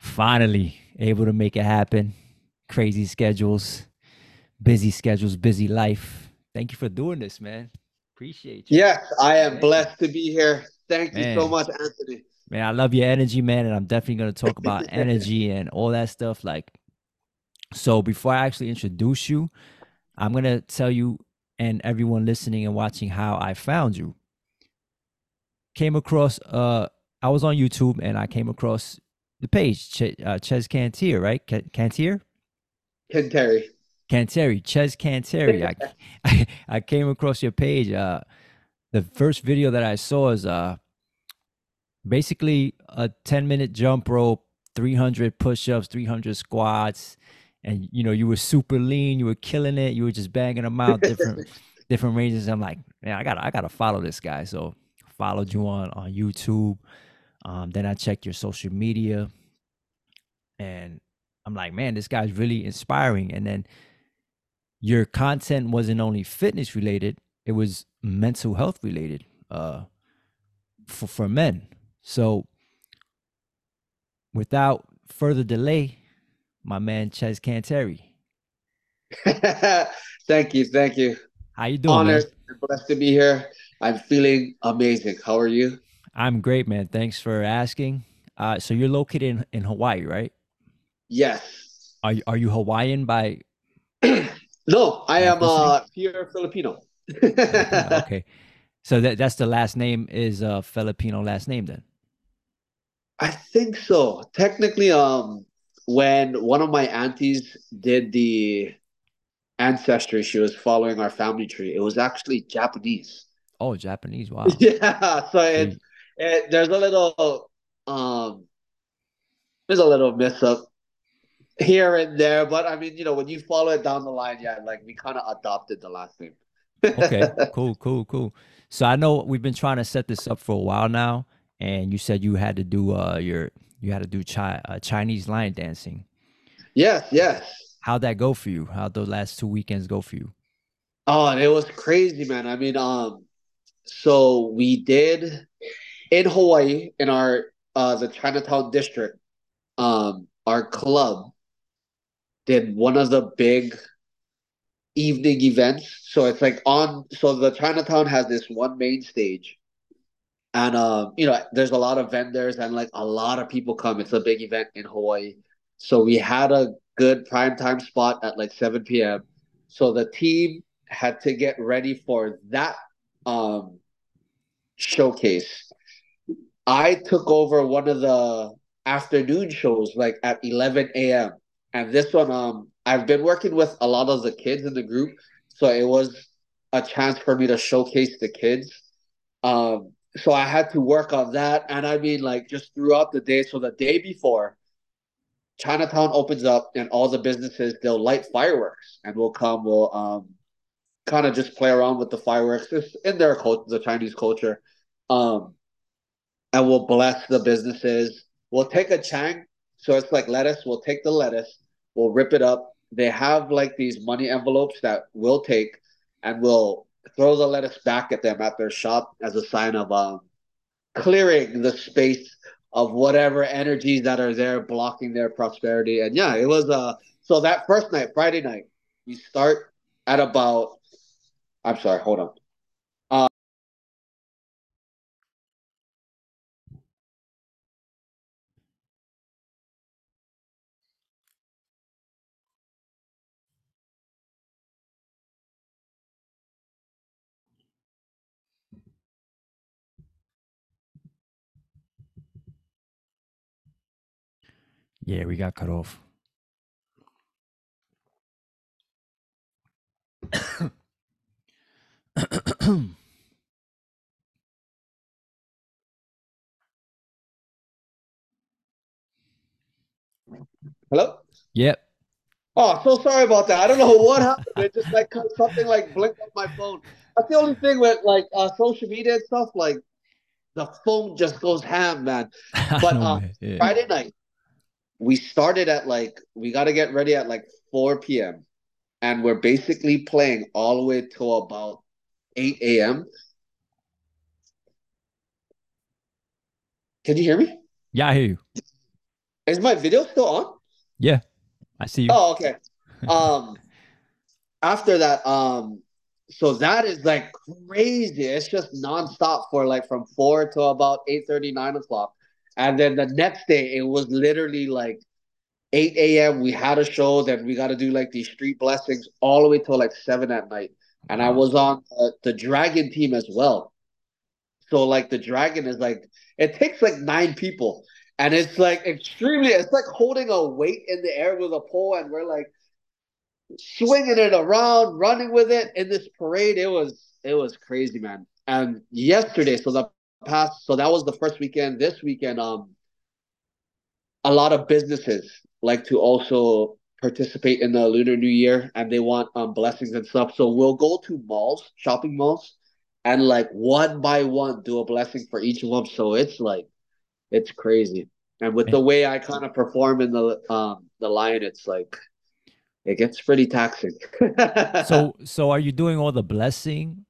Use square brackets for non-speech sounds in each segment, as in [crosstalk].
Finally able to make it happen. Crazy schedules, busy schedules, busy life. Thank you for doing this, man. Appreciate you. Yes, I am blessed to be here. Thank man. you so much, Anthony. Man, I love your energy, man, and I'm definitely gonna talk about [laughs] energy and all that stuff. Like, so before I actually introduce you, I'm gonna tell you and everyone listening and watching how I found you. Came across, uh, I was on YouTube and I came across the page, Ch- uh, Chez Cantier, right? C- Cantier? Cantere. Cantere, Chez Cantere. I, I, [laughs] I came across your page. Uh, the first video that I saw is uh, basically a 10 minute jump rope, 300 push ups, 300 squats. And you know, you were super lean, you were killing it, you were just banging them out different [laughs] different ranges. I'm like, man, I gotta I gotta follow this guy. So followed you on on YouTube. Um, then I checked your social media and I'm like, man, this guy's really inspiring. And then your content wasn't only fitness related, it was mental health related uh, for, for men. So without further delay, my man Chez Cantere. [laughs] thank you, thank you. How you doing? Honored blessed to be here. I'm feeling amazing. How are you? I'm great, man. Thanks for asking. Uh, so you're located in, in Hawaii, right? Yes. Are you, are you Hawaiian by? [clears throat] no, I am uh, pure Filipino. [laughs] okay, so that that's the last name is a Filipino last name then. I think so. Technically, um, when one of my aunties did the ancestry, she was following our family tree. It was actually Japanese. Oh, Japanese! Wow. [laughs] Yeah. So it, it there's a little um there's a little mess up here and there, but I mean, you know, when you follow it down the line, yeah, like we kind of adopted the last name. okay, [laughs] cool, cool, cool. So I know we've been trying to set this up for a while now, and you said you had to do uh your you had to do chi- uh, Chinese lion dancing. Yes, yes. How'd that go for you? How'd those last two weekends go for you? Oh, it was crazy, man. I mean, um, so we did in Hawaii in our uh the Chinatown district, um, our club did one of the big evening events. So it's like on so the Chinatown has this one main stage. And um, you know, there's a lot of vendors and like a lot of people come. It's a big event in Hawaii. So we had a good prime time spot at like 7 p.m. So the team had to get ready for that um showcase. I took over one of the afternoon shows like at 11 a.m. And this one, um, I've been working with a lot of the kids in the group, so it was a chance for me to showcase the kids. Um, so I had to work on that, and I mean, like just throughout the day. So the day before, Chinatown opens up, and all the businesses they'll light fireworks, and we'll come, we'll um, kind of just play around with the fireworks. It's in their culture, the Chinese culture, um, and we'll bless the businesses. We'll take a chang, so it's like lettuce. We'll take the lettuce, we'll rip it up. They have like these money envelopes that we'll take and we'll throw the lettuce back at them at their shop as a sign of um, clearing the space of whatever energies that are there blocking their prosperity. And yeah, it was uh so that first night, Friday night, we start at about I'm sorry, hold on. Yeah, we got cut off. Hello? Yep. Oh, so sorry about that. I don't know what happened. It just like something like blinked on my phone. That's the only thing with like uh, social media and stuff. Like the phone just goes ham, man. [laughs] But um, yeah. Friday night, we started at like we got to get ready at like 4 p.m. and we're basically playing all the way till about 8 a.m. Can you hear me? Yeah, I hear you. Is my video still on? Yeah, I see you. Oh, okay. [laughs] Um, after that, um, so that is like crazy. It's just nonstop for like from four to about eight thirty, nine o'clock. And then the next day, it was literally like 8 a.m. We had a show. Then we got to do like these street blessings all the way till like 7 at night. And I was on uh, the Dragon team as well. So like the Dragon is like, it takes like nine people. And it's like extremely, it's like holding a weight in the air with a pole. And we're like swinging it around, running with it in this parade. It was, it was crazy, man. And yesterday, so the past, so that was the first weekend. This weekend, um, a lot of businesses like to also participate in the Lunar New Year and they want um blessings and stuff. So we'll go to malls, shopping malls, and like one by one do a blessing for each of them. So it's like it's crazy. And with the way I kind of perform in the um the lion, it's like it gets pretty taxing. [laughs] so so are you doing all the blessing?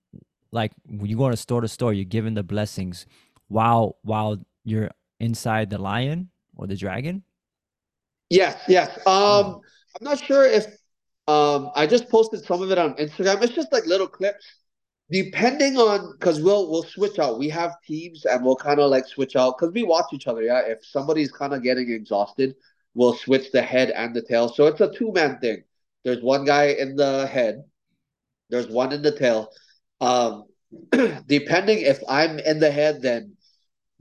Like when you go to store to store, you're giving the blessings while while you're inside the lion or the dragon? Yes, yes. Um, I'm not sure if um I just posted some of it on Instagram. It's just like little clips. Depending on because we'll we'll switch out. We have teams and we'll kind of like switch out because we watch each other. Yeah. If somebody's kind of getting exhausted, we'll switch the head and the tail. So it's a two man thing. There's one guy in the head, there's one in the tail. Um [clears throat] depending if I'm in the head, then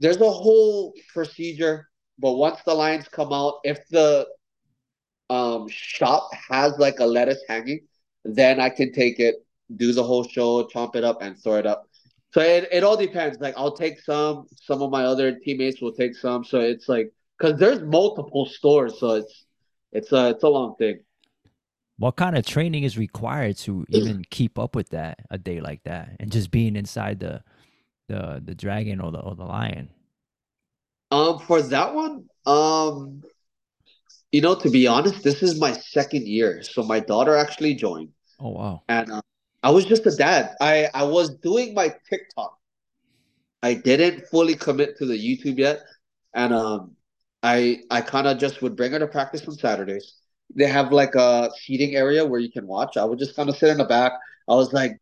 there's a whole procedure but once the lions come out, if the um shop has like a lettuce hanging, then I can take it, do the whole show, chomp it up, and throw it up. So it, it all depends. Like I'll take some, some of my other teammates will take some. So it's like because there's multiple stores, so it's it's a it's a long thing. What kind of training is required to even keep up with that a day like that, and just being inside the the the dragon or the or the lion? Um, for that one, um, you know, to be honest, this is my second year. So my daughter actually joined, Oh wow. and uh, I was just a dad. I I was doing my TikTok. I didn't fully commit to the YouTube yet, and um, I I kind of just would bring her to practice on Saturdays. They have like a seating area where you can watch. I would just kind of sit in the back. I was like,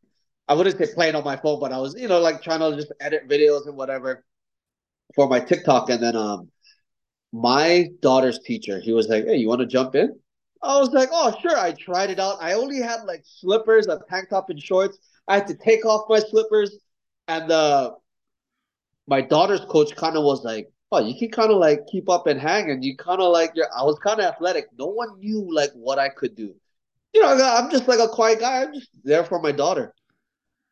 I wouldn't say playing on my phone, but I was, you know, like trying to just edit videos and whatever for my TikTok, and then um, my daughter's teacher, he was like, "Hey, you want to jump in?" I was like, "Oh, sure." I tried it out. I only had like slippers, a tank top, and shorts. I had to take off my slippers, and uh, my daughter's coach kind of was like, "Oh, you can kind of like keep up and hang, and you kind of like you're." I was kind of athletic. No one knew like what I could do. You know, I'm just like a quiet guy. I'm just there for my daughter.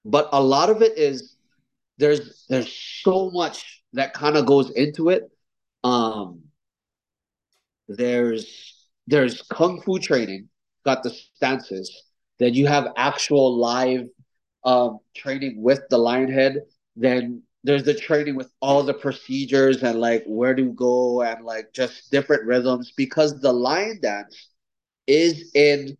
But a lot of it is there's there's so much that kind of goes into it. Um, there's there's kung fu training, got the stances. Then you have actual live um, training with the lion head. Then there's the training with all the procedures and like where to go and like just different rhythms because the lion dance is in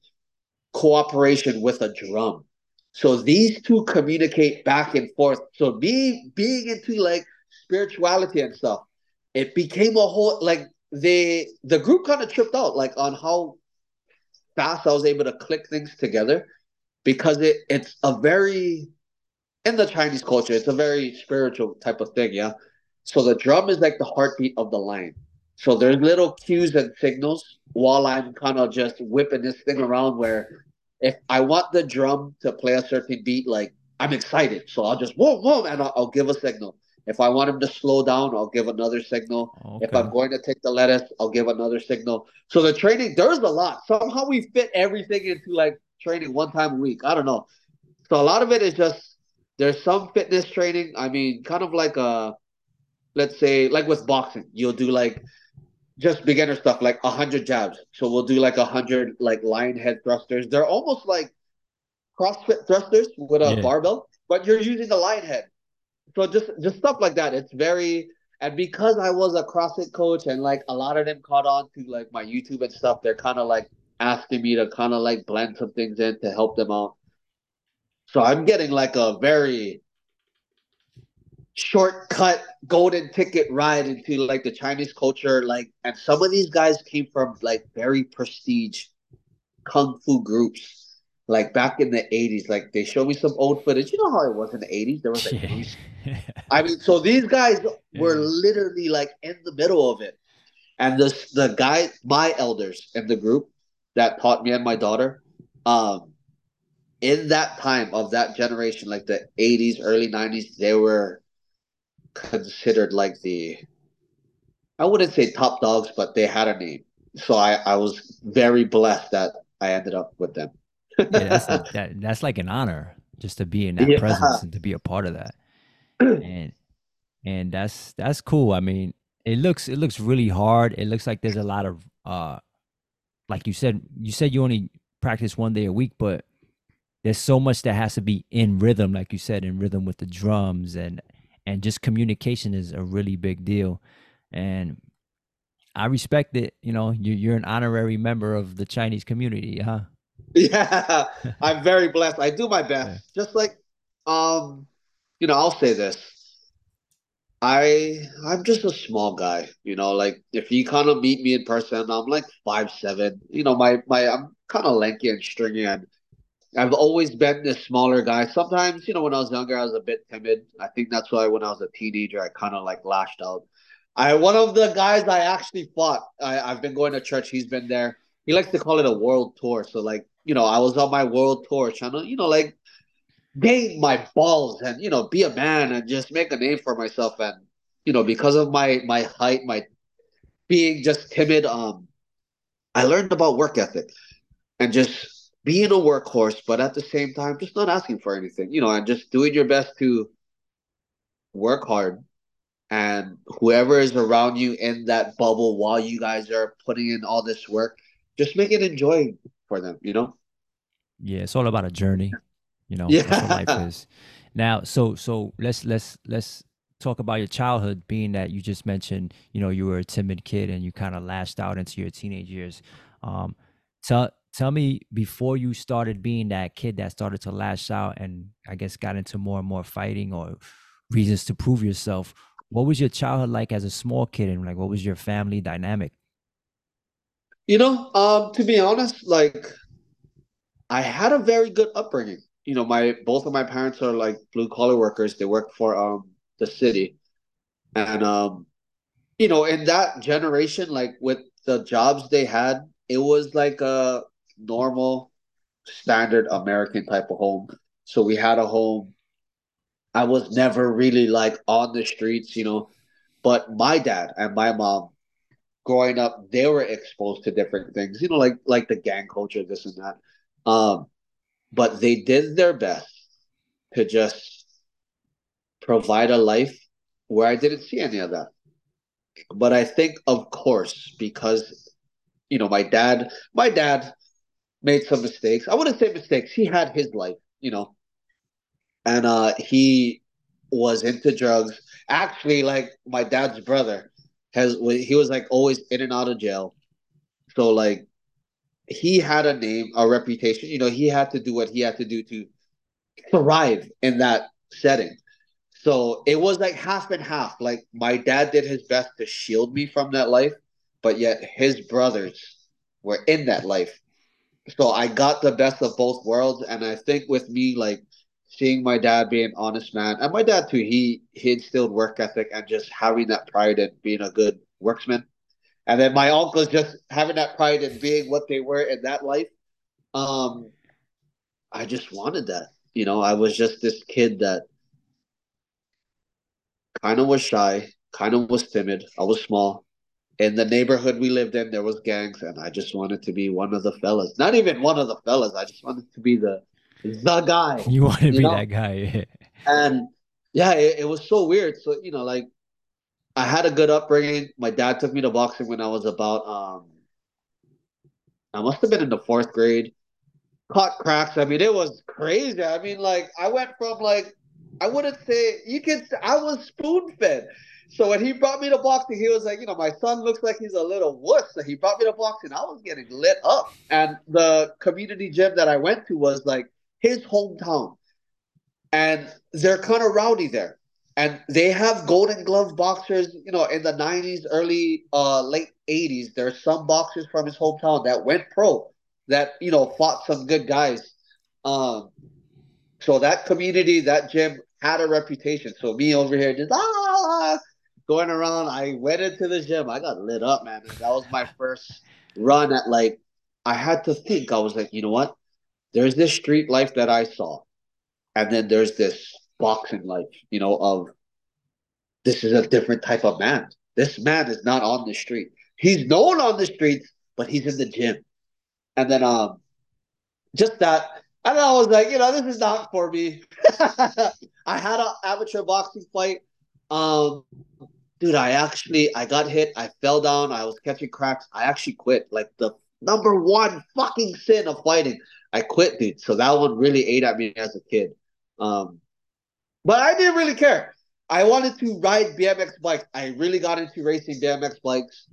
cooperation with a drum. So these two communicate back and forth. So me being into like spirituality and stuff, it became a whole like the the group kind of tripped out like on how fast I was able to click things together because it it's a very in the Chinese culture, it's a very spiritual type of thing, yeah. So the drum is like the heartbeat of the lion. So there's little cues and signals while I'm kind of just whipping this thing around where if I want the drum to play a certain beat, like I'm excited. So I'll just whoa, whoa, and I'll, I'll give a signal. If I want him to slow down, I'll give another signal. Okay. If I'm going to take the lettuce, I'll give another signal. So the training, there's a lot. Somehow we fit everything into like training one time a week. I don't know. So a lot of it is just there's some fitness training. I mean, kind of like a let's say like with boxing, you'll do like just beginner stuff like a hundred jabs. So we'll do like a hundred like lion head thrusters. They're almost like CrossFit thrusters with a yeah. barbell, but you're using the lion head so just just stuff like that. It's very and because I was a CrossFit coach and like a lot of them caught on to like my YouTube and stuff, they're kind of like asking me to kind of like blend some things in to help them out. So I'm getting like a very shortcut golden ticket ride into like the Chinese culture. Like, and some of these guys came from like very prestige kung fu groups. Like back in the 80s, like they showed me some old footage. You know how it was in the 80s? There was like, yeah. [laughs] I mean, so these guys were yeah. literally like in the middle of it. And this the guy, my elders in the group that taught me and my daughter, um, in that time of that generation, like the 80s, early 90s, they were considered like the I wouldn't say top dogs, but they had a name. So I, I was very blessed that I ended up with them. yeah, [laughs] that's, a, that, that's like an honor just to be in that yeah. presence and to be a part of that. [clears throat] And and that's that's cool. I mean, it looks it looks really hard. It looks like there's a lot of uh like you said you said you only practice one day a week, but there's so much that has to be in rhythm, like you said, in rhythm with the drums and and just communication is a really big deal. And i respect it you know you're, you're an honorary member of the chinese community huh? [laughs] Yeah i'm very blessed. I do my [laughs] best. Yeah. just like um you know i'll say this. I i'm just a small guy you know like if you kind of meet me in person i'm like five seven you know my my i'm kind of lanky and stringy and I've always been this smaller guy. Sometimes, you know, when I was younger, I was a bit timid. I think that's why when I was a teenager, I kind of like lashed out. I one of the guys I actually fought. I, I've been going to church. He's been there. He likes to call it a world tour. So like, you know, I was on my world tour trying to, you know, like gain my balls and you know be a man and just make a name for myself. And you know, because of my my height, my being just timid, um, I learned about work ethic and just being a workhorse, but at the same time, just not asking for anything, you know, and just doing your best to work hard. And whoever is around you in that bubble while you guys are putting in all this work, just make it enjoying for them, you know? Yeah, it's all about a journey, you know. Yeah. life is. Now, so so let's let's let's talk about your childhood being that you just mentioned you know you were a timid kid and you kind of lashed out into your teenage years um tell tell me before you started being that kid that started to lash out and I guess got into more and more fighting or reasons to prove yourself. What was your childhood like as a small kid and like what was your family dynamic? You know, um, to be honest, like I had a very good upbringing. You know, my both of my parents are like blue collar workers. They work for um the city. And um, you know, in that generation, like with the jobs they had, it was like a normal, standard American type of home. So we had a home. I was never really like on the streets, you know, but my dad and my mom growing up, they were exposed to different things, you know, like like the gang culture, this and that. Um, but they did their best to just provide a life where I didn't see any of that. But I think, of course, because you know, my dad, my dad made some mistakes. I wouldn't say mistakes. He had his life, you know, and uh, he was into drugs. Actually, like my dad's brother has, he was like always in and out of jail. So like, he had a name, a reputation. You know, he had to do what he had to do to thrive in that setting. So it was like half and half. Like my dad did his best to shield me from that life, but yet his brothers were in that life so I got the best of both worlds, and I think with me like seeing my dad being an honest man, and my dad too, he he instilled work ethic and just having that pride in being a good worksman, and then my uncles just having that pride in being what they were in that life. Um, I just wanted that. You know, I was just this kid that kind of was shy, kind of was timid. I was small, in the neighborhood we lived in, there was gangs, and I just wanted to be one of the fellas. Not even one of the fellas. I just wanted to be the the guy. [laughs] You want to be know? that guy. and yeah, it, it was so weird. So you know, like I had a good upbringing. My dad took me to boxing when I was about um I must have been in the fourth grade. Caught cracks. I mean, it was crazy. I mean, like I went from like I wouldn't say you could. I was spoon fed. So when he brought me to boxing, he was like, you know, my son looks like he's a little wuss. So he brought me to boxing. I was getting lit up. And the community gym that I went to was like his hometown. And they're kind of rowdy there. and they have Golden Glove boxers. You know, in the '90s, early, uh, late '80s, there's some boxers from his hometown that went pro that you know fought some good guys. Um, so that community, that gym had a reputation. So me over here just ah going around, I went into the gym. I got lit up, man. And that was my first run at like I had to think. I was like, you know what? There's this street life that I saw, and then there's this boxing life, you know, of this is a different type of man. This man is not on the street. He's known on the streets, but he's in the gym. And then um just that and I was like, you know, this is not for me. [laughs] I had an amateur boxing fight. Um dude, I actually I got hit, I fell down, I was catching cracks. I actually quit. Like the number one fucking sin of fighting. I quit, dude. So that one really ate at me as a kid. Um but I didn't really care. I wanted to ride BMX bikes. I really got into racing BMX bikes.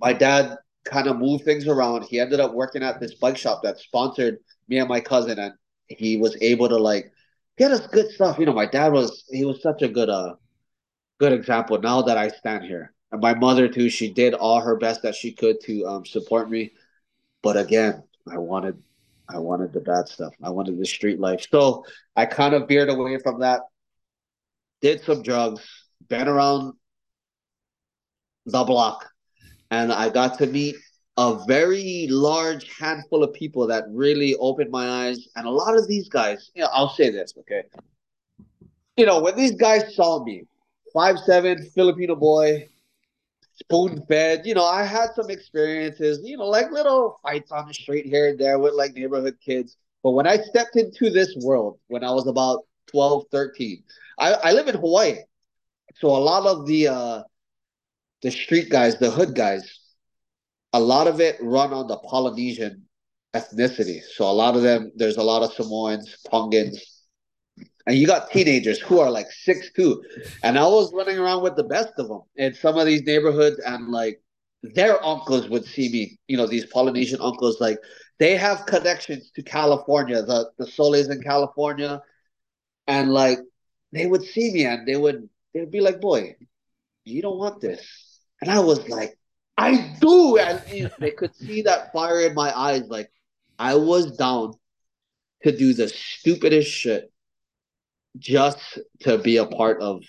My dad kind of moved things around. He ended up working at this bike shop that sponsored me and my cousin, and he was able to like get us good stuff. You know, my dad was he was such a good uh good example. Now that I stand here, and my mother too, she did all her best that she could to um, support me. But again, I wanted I wanted the bad stuff. I wanted the street life. So I kind of veered away from that. Did some drugs, been around the block, and I got to meet a very large handful of people that really opened my eyes. And a lot of these guys, you know, I'll say this, okay? You know, when these guys saw me, five seven Filipino boy, spoon fed. You know, I had some experiences, you know, like little fights on the street here and there with like neighborhood kids. But when I stepped into this world when I was about 12, 13, I, I live in Hawaii. So a lot of the uh the street guys, the hood guys, a lot of it run on the Polynesian ethnicity. So a lot of them, there's a lot of Samoans, Tongans, and you got teenagers who are like six two, and I was running around with the best of them in some of these neighborhoods, and like their uncles would see me. You know, these Polynesian uncles, like they have connections to California, the the Soles in California, and like they would see me and they would they'd be like, "Boy, you don't want this," and I was like, "I do," and [laughs] they could see that fire in my eyes, like I was down to do the stupidest shit just to be a part of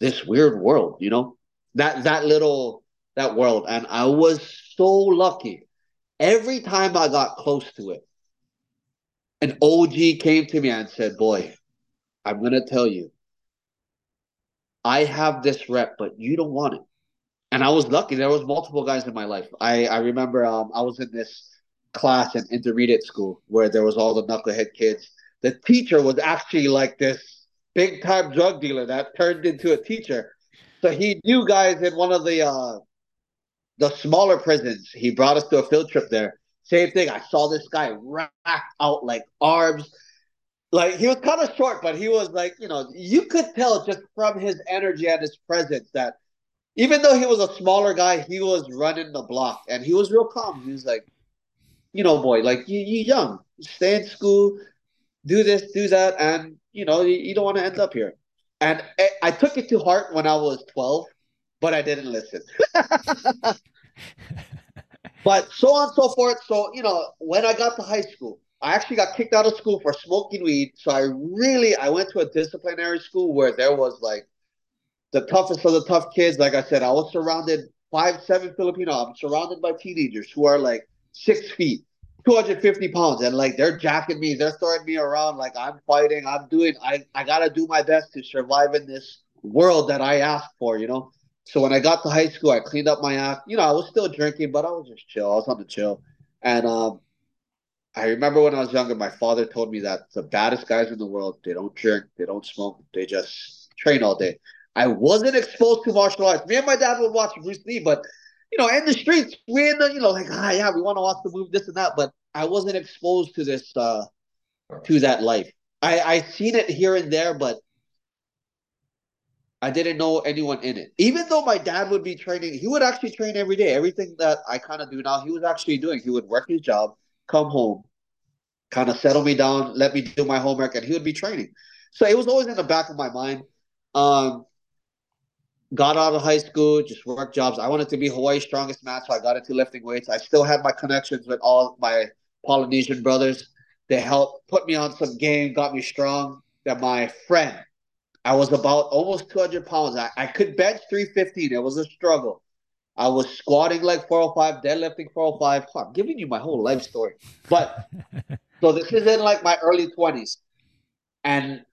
this weird world, you know? That that little that world. And I was so lucky. Every time I got close to it, an OG came to me and said, Boy, I'm gonna tell you, I have this rep, but you don't want it. And I was lucky. There was multiple guys in my life. I, I remember um, I was in this class in intermediate school where there was all the knucklehead kids the teacher was actually like this big time drug dealer that turned into a teacher. So he knew guys in one of the uh, the smaller prisons. He brought us to a field trip there. Same thing. I saw this guy rack out like arms. Like he was kind of short, but he was like, you know, you could tell just from his energy and his presence that even though he was a smaller guy, he was running the block and he was real calm. He was like, you know, boy, like you, you young, stay in school, do this, do that, and you know you, you don't want to end up here. And I took it to heart when I was twelve, but I didn't listen. [laughs] but so on and so forth. So you know, when I got to high school, I actually got kicked out of school for smoking weed. So I really I went to a disciplinary school where there was like the toughest of the tough kids. Like I said, I was surrounded five, seven Filipino. I'm surrounded by teenagers who are like six feet, 250 pounds and like they're jacking me they're throwing me around like i'm fighting i'm doing i, I gotta do my best to survive in this world that i asked for you know? So when i got to high school i cleaned up my act you know i was still drinking but i was just chill i was on the chill. And um i remember when i was younger my father told me that the baddest guys in the world they don't drink they don't smoke they just train all day. I wasn't exposed to martial arts. Me and my dad would watch bruce lee but you know, in the streets, we in the, you know, like, ah, yeah, we want to watch the movie, this and that. But I wasn't exposed to this, uh, to that life. I I seen it here and there, but I didn't know anyone in it. Even though my dad would be training, he would actually train every day. Everything that I kind of do now, he was actually doing. He would work his job, come home, kind of settle me down, let me do my homework, and he would be training. So it was always in the back of my mind. Um, got out of high school, just worked jobs. I wanted to be Hawaii's strongest man, so I got into lifting weights. I still had my connections with all my Polynesian brothers. They helped put me on some game, got me strong. That my friend, I was about almost 200 pounds. I, I could bench 315. It was a struggle. I was squatting like 405, deadlifting 405. I'm giving you my whole life story. But [laughs] so this is in like my early 20s. And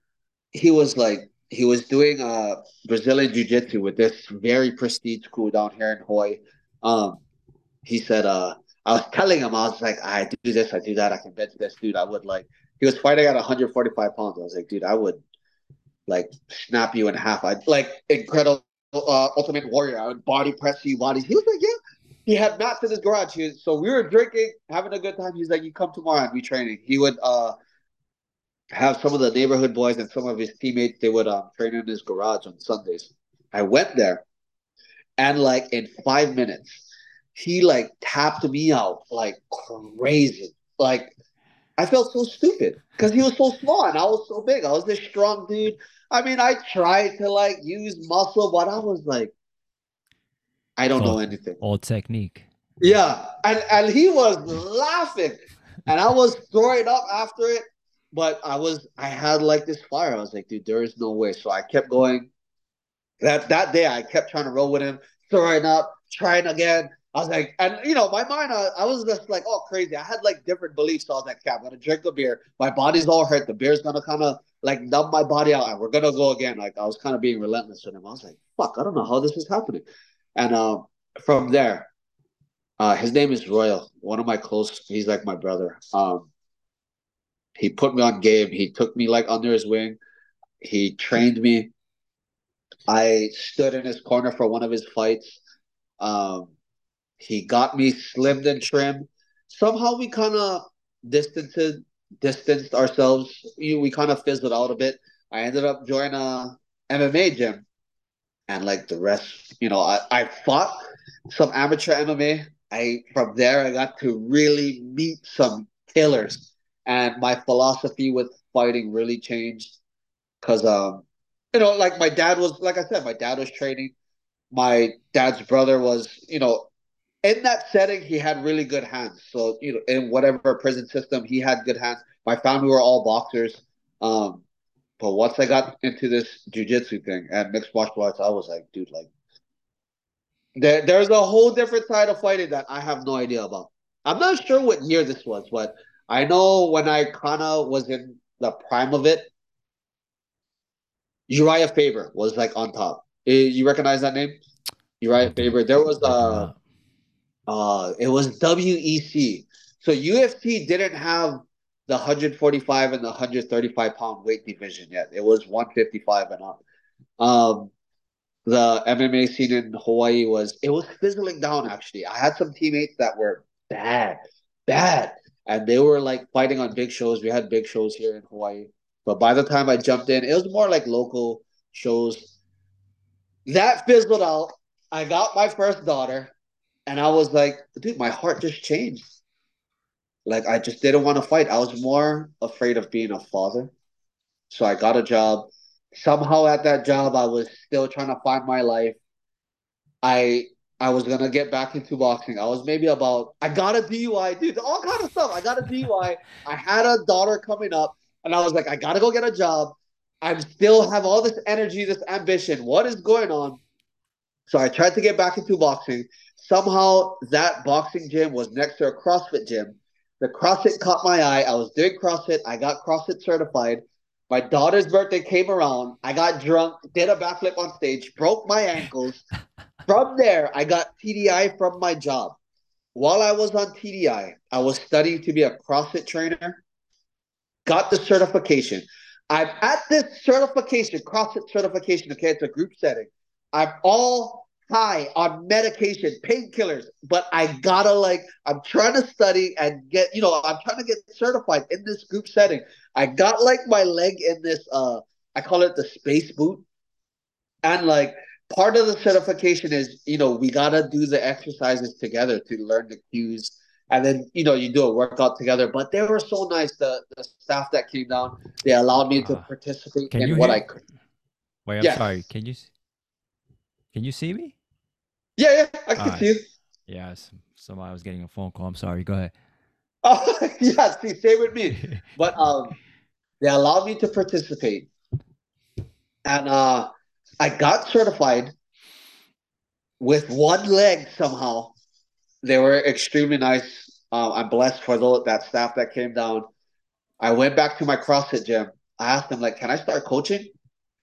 he was like, he was doing uh Brazilian Jiu Jitsu with this very prestige school down here in Hawaii. Um, he said, uh, I was telling him, I was like, I do this, I do that, I can bench this, dude. I would like, he was fighting at 145 pounds. I was like, dude, I would like snap you in half. I'd like incredible uh, Ultimate Warrior. I would body press you, body. He was like, yeah. He had mats in his garage. He was, so we were drinking, having a good time. He's like, you come tomorrow and be training. He would uh have some of the neighborhood boys and some of his teammates. They would um, train in his garage on Sundays. I went there, and like in five minutes, he like tapped me out like crazy. Like I felt so stupid because he was so small and I was so big. I was this strong dude. I mean, I tried to like use muscle, but I was like, I don't all, know anything. All technique. Yeah, and and he was laughing, and I was throwing up after it. But I was, I had like this fire. I was like, dude, there is no way. So I kept going. That that day, I kept trying to roll with him, throwing up, trying again. I was like, and you know, my mind, I, I was just like, oh, crazy. I had like different beliefs. So I was like, okay, I'm gonna drink a beer. My body's all hurt. The beer's gonna kind of like numb my body out, and we're gonna go again. Like I was kind of being relentless with him. I was like, fuck, I don't know how this is happening. And um, from there, uh, his name is Royal, one of my close. He's like my brother. Um, he put me on game. He took me like under his wing. He trained me. I stood in his corner for one of his fights. Um, he got me slimmed and trim. Somehow we kind of distanced distanced ourselves. We, kind of fizzled out a bit. I ended up joining a MMA gym, and like the rest, you know, I, I fought some amateur MMA. I from there I got to really meet some killers, and my philosophy with fighting really changed because um you know like my dad was like I said my dad was training. My dad's brother was you know in that setting, he had really good hands. So you know, in whatever prison system, he had good hands. My family were all boxers. Um, but once I got into this jujitsu thing and mixed martial arts, I was like, dude, like, there, there's a whole different side of fighting that I have no idea about. I'm not sure what year this was, but I know when I kind of was in the prime of it, Uriah Faber was like on top. You recognize that name? Uriah Faber. There was uh uh, it was WEC. So UFC didn't have the 145 and the 135 pound weight division yet. It was 155 and up. Um, the MMA scene in Hawaii was it was fizzling down. Actually, I had some teammates that were bad, bad, and they were like fighting on big shows. We had big shows here in Hawaii, but by the time I jumped in, it was more like local shows. That fizzled out. I got my first daughter. And I was like, dude, my heart just changed. Like I just didn't want to fight. I was more afraid of being a father. So I got a job. Somehow at that job I was still trying to find my life. I I was gonna get back into boxing. I was maybe about I got a DUI, dude, all kind of stuff. I got a DUI. I had a daughter coming up, and I was like, I gotta go get a job. I still have all this energy, this ambition. What is going on? So I tried to get back into boxing. Somehow that boxing gym was next to a CrossFit gym. The CrossFit caught my eye. I was doing CrossFit. I got CrossFit certified. My daughter's birthday came around. I got drunk, did a backflip on stage, broke my ankles. From there, I got TDI from my job. While I was on TDI, I was studying to be a CrossFit trainer. Got the certification. I'm at this certification, CrossFit certification. Okay, it's a group setting. I'm all high on medication, painkillers, but I gotta like, I'm trying to study and get, you know, I'm trying to get certified in this group setting. I got like my leg in this, uh, I call it the space boot. And like, part of the certification is, you know, we gotta do the exercises together to learn the cues. And then, you know, you do a workout together. But they were so nice. The, the staff that came down, they allowed me to uh, participate in what hear- I could Wait, I'm Yes. sorry. Can you can you see me? Yeah, yeah, I can Alright. see you. Yeah, s- somebody was getting a phone call. I'm sorry. Go ahead. [laughs] Oh, yeah, see, same with me. But um, they allowed me to participate, and uh, I got certified with one leg somehow. They were extremely nice. Um, I'm blessed for those, that staff that came down. I went back to my CrossFit gym. I asked them like, "Can I start coaching?"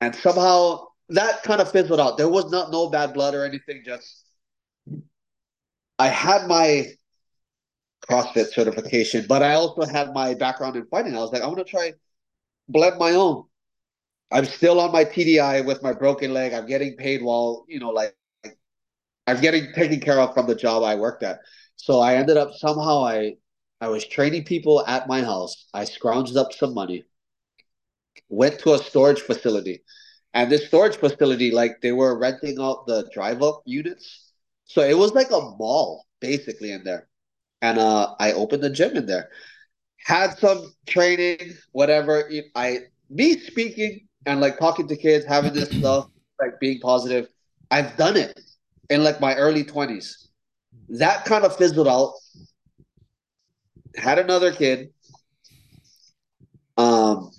And somehow that kind of fizzled out. There was not no bad blood or anything. Just I had my CrossFit certification, but I also had my background in fighting. I was like, I want to try blend my own. I'm still on my TDI with my broken leg. I'm getting paid while, you know, like I'm getting taken care of from the job I worked at. So I ended up somehow I I was training people at my house. I scrounged up some money, went to a storage facility. And this storage facility, like they were renting out the drive up units. So it was like a mall basically in there. And uh I opened the gym in there. Had some training, whatever. I me speaking and like talking to kids, having this [clears throat] stuff, like being positive. I've done it in like my early 20s. That kind of fizzled out. Had another kid. Um,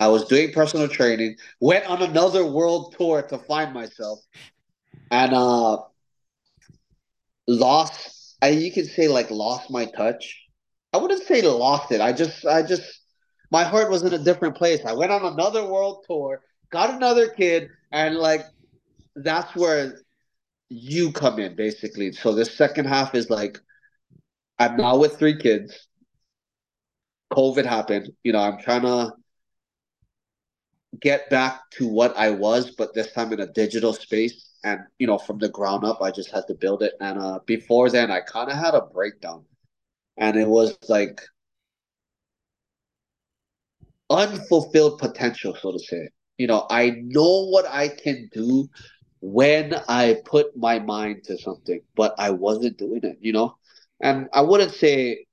I was doing personal training, went on another world tour to find myself, and uh lost I you could say like lost my touch. I wouldn't say lost it. I just I just my heart was in a different place. I went on another world tour, got another kid, and like that's where you come in basically. So this second half is like I'm now with three kids. COVID happened. You know, I'm trying to get back to what I was, but this time in a digital space. And you know, from the ground up, I just had to build it. And uh, before then, I kind of had a breakdown, and it was like unfulfilled potential, so to say. You know, I know what I can do when I put my mind to something, but I wasn't doing it. You know, and I wouldn't say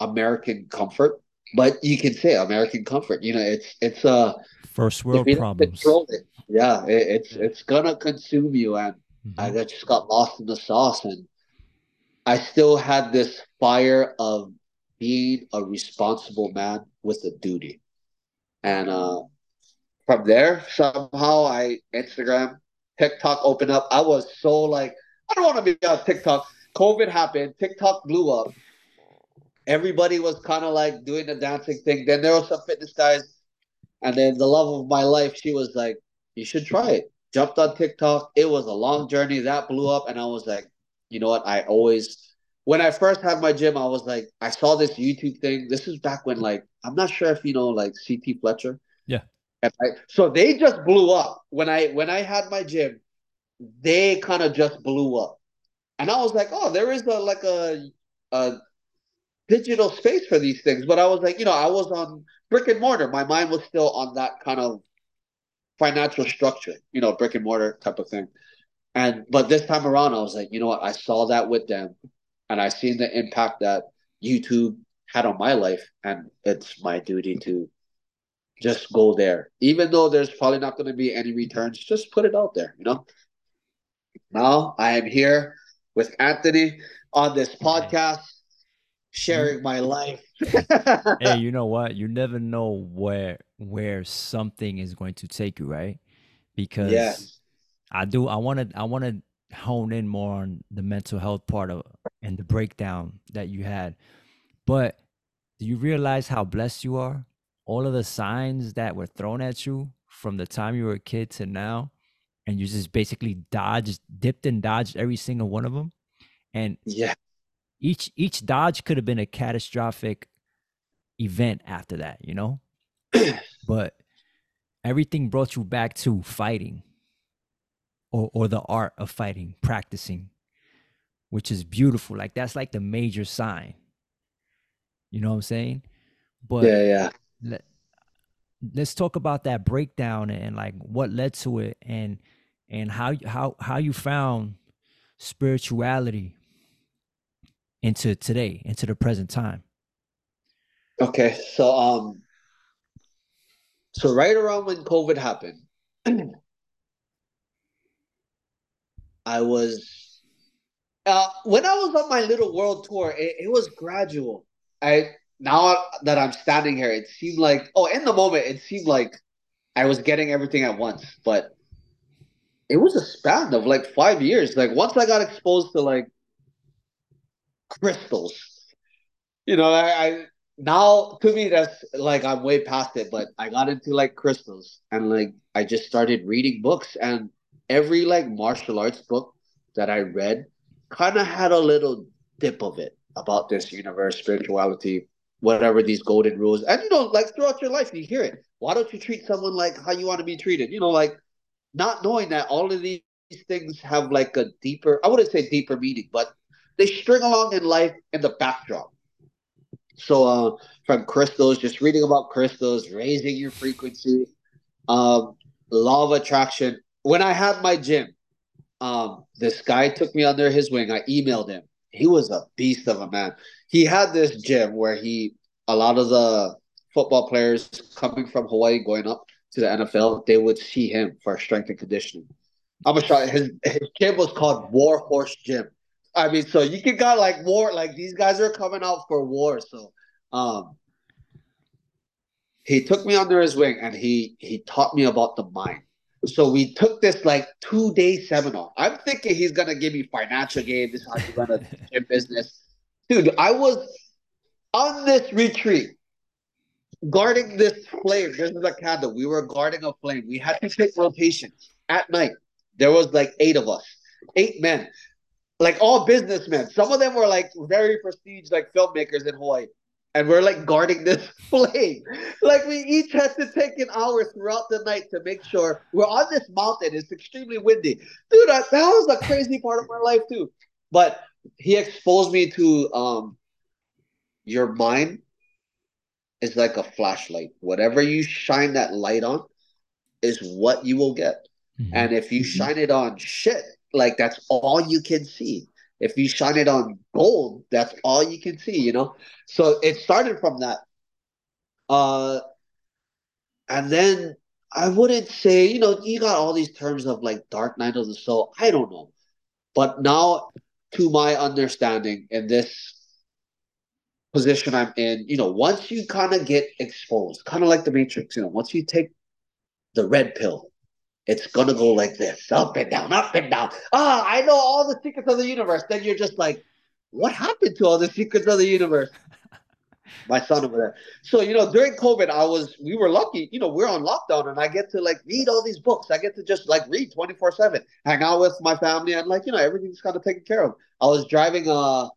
American comfort, but you can say American comfort. You know, it's it's uh First world problems. it, yeah, it, it's it's gonna consume you, and I Mhm. got- just got lost in the sauce, and I still had this fire of being a responsible man with a duty, and uh, from there somehow I Instagram, TikTok opened up. I was so like, I don't want to be on TikTok. COVID happened, TikTok blew up. Everybody was kind of like doing the dancing thing. Then there were some fitness guys, and then the love of my life, she was like, "You should try it." Jumped on TikTok. It was a long journey that blew up, and I was like, you know what? I always, when I first had my gym, I was like, I saw this YouTube thing. This is back when like I'm not sure if you know like CT Fletcher. Yeah. And I, so they just blew up when I when I had my gym. They kind of just blew up, and I was like, oh, there is a like a a digital space for these things. But I was like, you know, I was on brick and mortar. My mind was still on that kind of financial structure, you know, brick and mortar type of thing. And but this time around, I was like, you know what? I saw that with them, and I've seen the impact that YouTube had on my life, and it's my duty to just go there, even though there's probably not going to be any returns. Just put it out there, you know. Now I am here with Anthony on this podcast, sharing my life. [laughs] hey, you know what? You never know where where something is going to take you, right? Because yes. I do. I want to. I want to hone in more on the mental health part of and the breakdown that you had. But do you realize how blessed you are? All of the signs that were thrown at you from the time you were a kid to now, and you just basically dodged, dipped and dodged every single one of them. And Yeah. each each dodge could have been a catastrophic event after that, you know? [clears throat] but everything brought you back to fighting or or the art of fighting, practicing, which is beautiful. Like that's like the major sign. You know what I'm saying? But Yeah. Yeah. let, let's talk about that breakdown and like what led to it and and how how how you found spirituality into today, into the present time. Okay, so um, so right around when COVID happened, [clears throat] I was uh, when I was on my little world tour, it, it was gradual. I now that I'm standing here, it seemed like oh, in the moment, it seemed like I was getting everything at once, but it was a span of like five years. Like once I got exposed to like crystals, you know, I, I now to me that's like I'm way past it, but I got into like crystals and like I just started reading books and every like martial arts book that I read kind of had a little dip of it about this universe, spirituality, whatever these golden rules. And you know, like throughout your life, you hear it. Why don't you treat someone like how you want to be treated? You know, like not knowing that all of these things have like a deeper, I wouldn't say deeper meaning, but they string along in life in the backdrop. So uh, from crystals, just reading about crystals, raising your frequency, um, law of attraction. When I had my gym, um, this guy took me under his wing. I emailed him. He was a beast of a man. He had this gym where he a lot of the football players coming from Hawaii going up to the NFL, they would see him for strength and conditioning. I'm gonna show his his gym was called War Horse Gym. I mean, so you can got like war, like these guys are coming out for war. So um he took me under his wing and he he taught me about the mind. So we took this like two day seminar. I'm thinking he's gonna give me financial game. This is how you run a gym business, dude. I was on this retreat guarding this flame. This is a candle. We were guarding a flame. We had to take rotations at night. There was like eight of us, eight men like all businessmen. Some of them were like very prestige, like filmmakers in Hawaii. And we're like guarding this [laughs] flame. Like we each had to take an hour throughout the night to make sure we're on this mountain. It's extremely windy. Dude, that, that was a crazy part of my life too. But he exposed me to um your mind is like a flashlight. Whatever you shine that light on is what you will get. Mm-hmm. And if you shine it on shit, like that's all you can see. If you shine it on gold, that's all you can see, you know? So it started from that. Uh and then I wouldn't say, you know, you got all these terms of like dark night of the soul. I don't know. But now to my understanding in this position I'm in, you know, once you kind of get exposed, kind of like the Matrix, you know, once you take the red pill, it's gonna go like this, up and down, up and down. Ah, I know all the secrets of the universe. Then you're just like, what happened to all the secrets of the universe? [laughs] My son over there. So you know, during COVID, I was we were lucky. You know, we're on lockdown, and I get to like read all these books. I get to just like read twenty four seven, hang out with my family, and like you know, everything's kind of taken care of. I was driving uh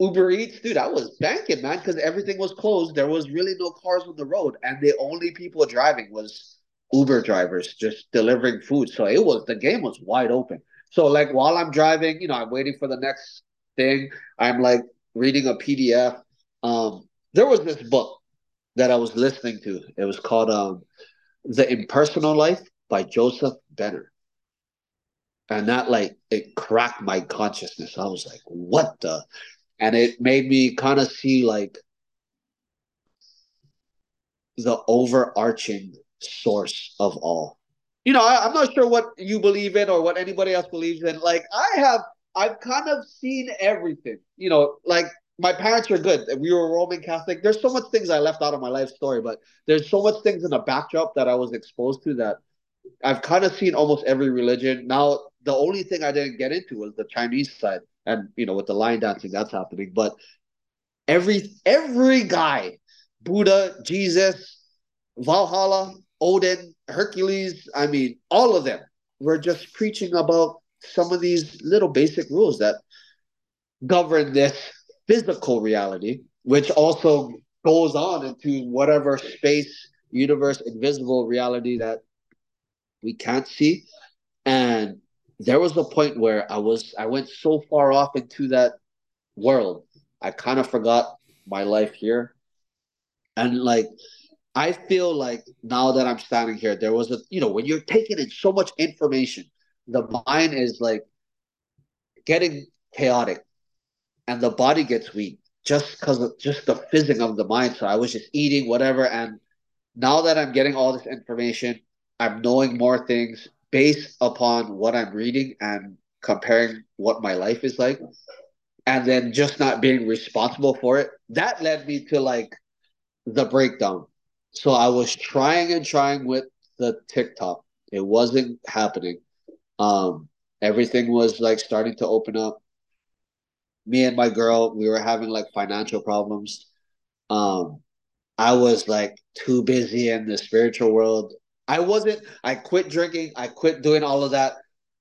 Uber Eats, dude, I was banking, man, because everything was closed. There was really no cars on the road, and the only people driving was Uber drivers just delivering food. So it was the game was wide open. So like while I'm driving, you know, I'm waiting for the next thing. I'm like reading a PDF. Um, there was this book that I was listening to. It was called um, The Impersonal Life by Joseph Benner. And that like it cracked my consciousness. I was like, what the? And it made me kind of see like the overarching source of all. You know, I, am not sure what you believe in or what anybody else believes in. Like I have, I've kind of seen everything. You know, like my parents are good. We were Roman Catholic. There's so much things I left out of my life story, but there's so much things in the backdrop that I was exposed to that I've kind of seen almost every religion. Now, the only thing I didn't get into was the Chinese side, and you know, with the lion dancing, that's happening. But every every guy, Buddha, Jesus, Valhalla, Odin, Hercules, I mean, all of them were just preaching about some of these little basic rules that govern this physical reality, which also goes on into whatever space, universe, invisible reality that we can't see. And there was a point where I was, I went so far off into that world, I kind of forgot my life here. And like, I feel like now that I'm standing here, there was a, you know, when you're taking in so much information, the mind is like getting chaotic and the body gets weak just because of just the fizzing of the mind. So I was just eating whatever. And now that I'm getting all this information, I'm knowing more things based upon what I'm reading and comparing what my life is like and then just not being responsible for it that led me to like the breakdown so i was trying and trying with the tiktok. It wasn't happening. Um everything was like starting to open up. Me and my girl we were having like financial problems. Um i was like too busy in the spiritual world. I wasn't i quit drinking i quit doing all of that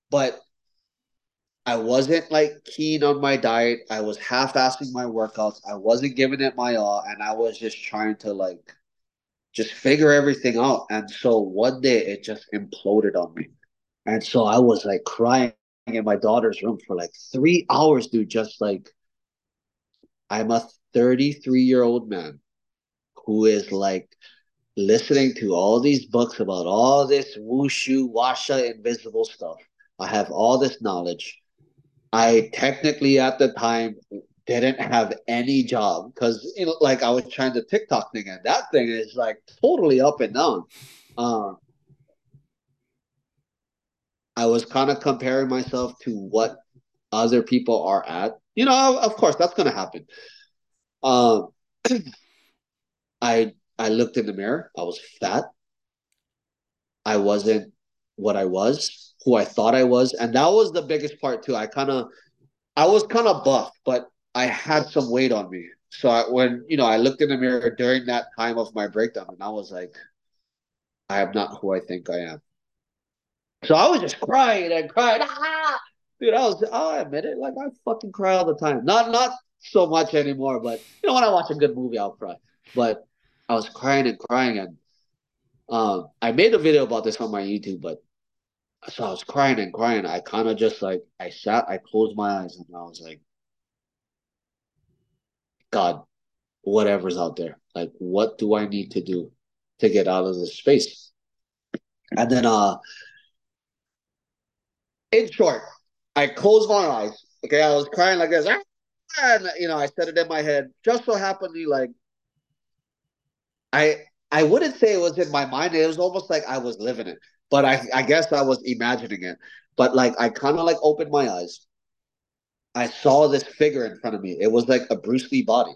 but I wasn't like keen on my diet. I was half-assing my workouts. I wasn't giving it my all, and I was just trying to like just figure everything out. And so one day it just imploded on me. And so I was like crying in my daughter's room for like three hours, dude. Just like I'm a 33 year old man who is like listening to all these books about all this wushu, washa, invisible stuff. I have all this knowledge. I technically at the time didn't have any job because you know, like I was trying the TikTok thing, and that thing is like totally up and down. Um, I was kind of comparing myself to what other people are at. You know, of course, that's gonna happen. Um, [clears throat] I I looked in the mirror. I was fat. I wasn't what I was who I thought I was, and that was the biggest part too. I kind of, I was kind of buff, but I had some weight on me. So I, when you know, I looked in the mirror during that time of my breakdown, and I was like, I am not who I think I am. So I was just crying and crying. Ah! Dude, I was, I'll admit it, like I fucking cry all the time. Not, not so much anymore, but you know, when I watch a good movie, I'll cry. But I was crying and crying, and um, I made a video about this on my YouTube, but so I was crying and crying. I kind of just like I sat, I closed my eyes, and I was like, God, whatever's out there, like, what do I need to do to get out of this space? And then, uh, in short, I closed my eyes. Okay, I was crying like this, and you know, I said it in my head. Just so happened, like, I I wouldn't say it was in my mind. It was almost like I was living it but I, I guess I was imagining it. But like I kind of like opened my eyes. I saw this figure in front of me. It was like a Bruce Lee body.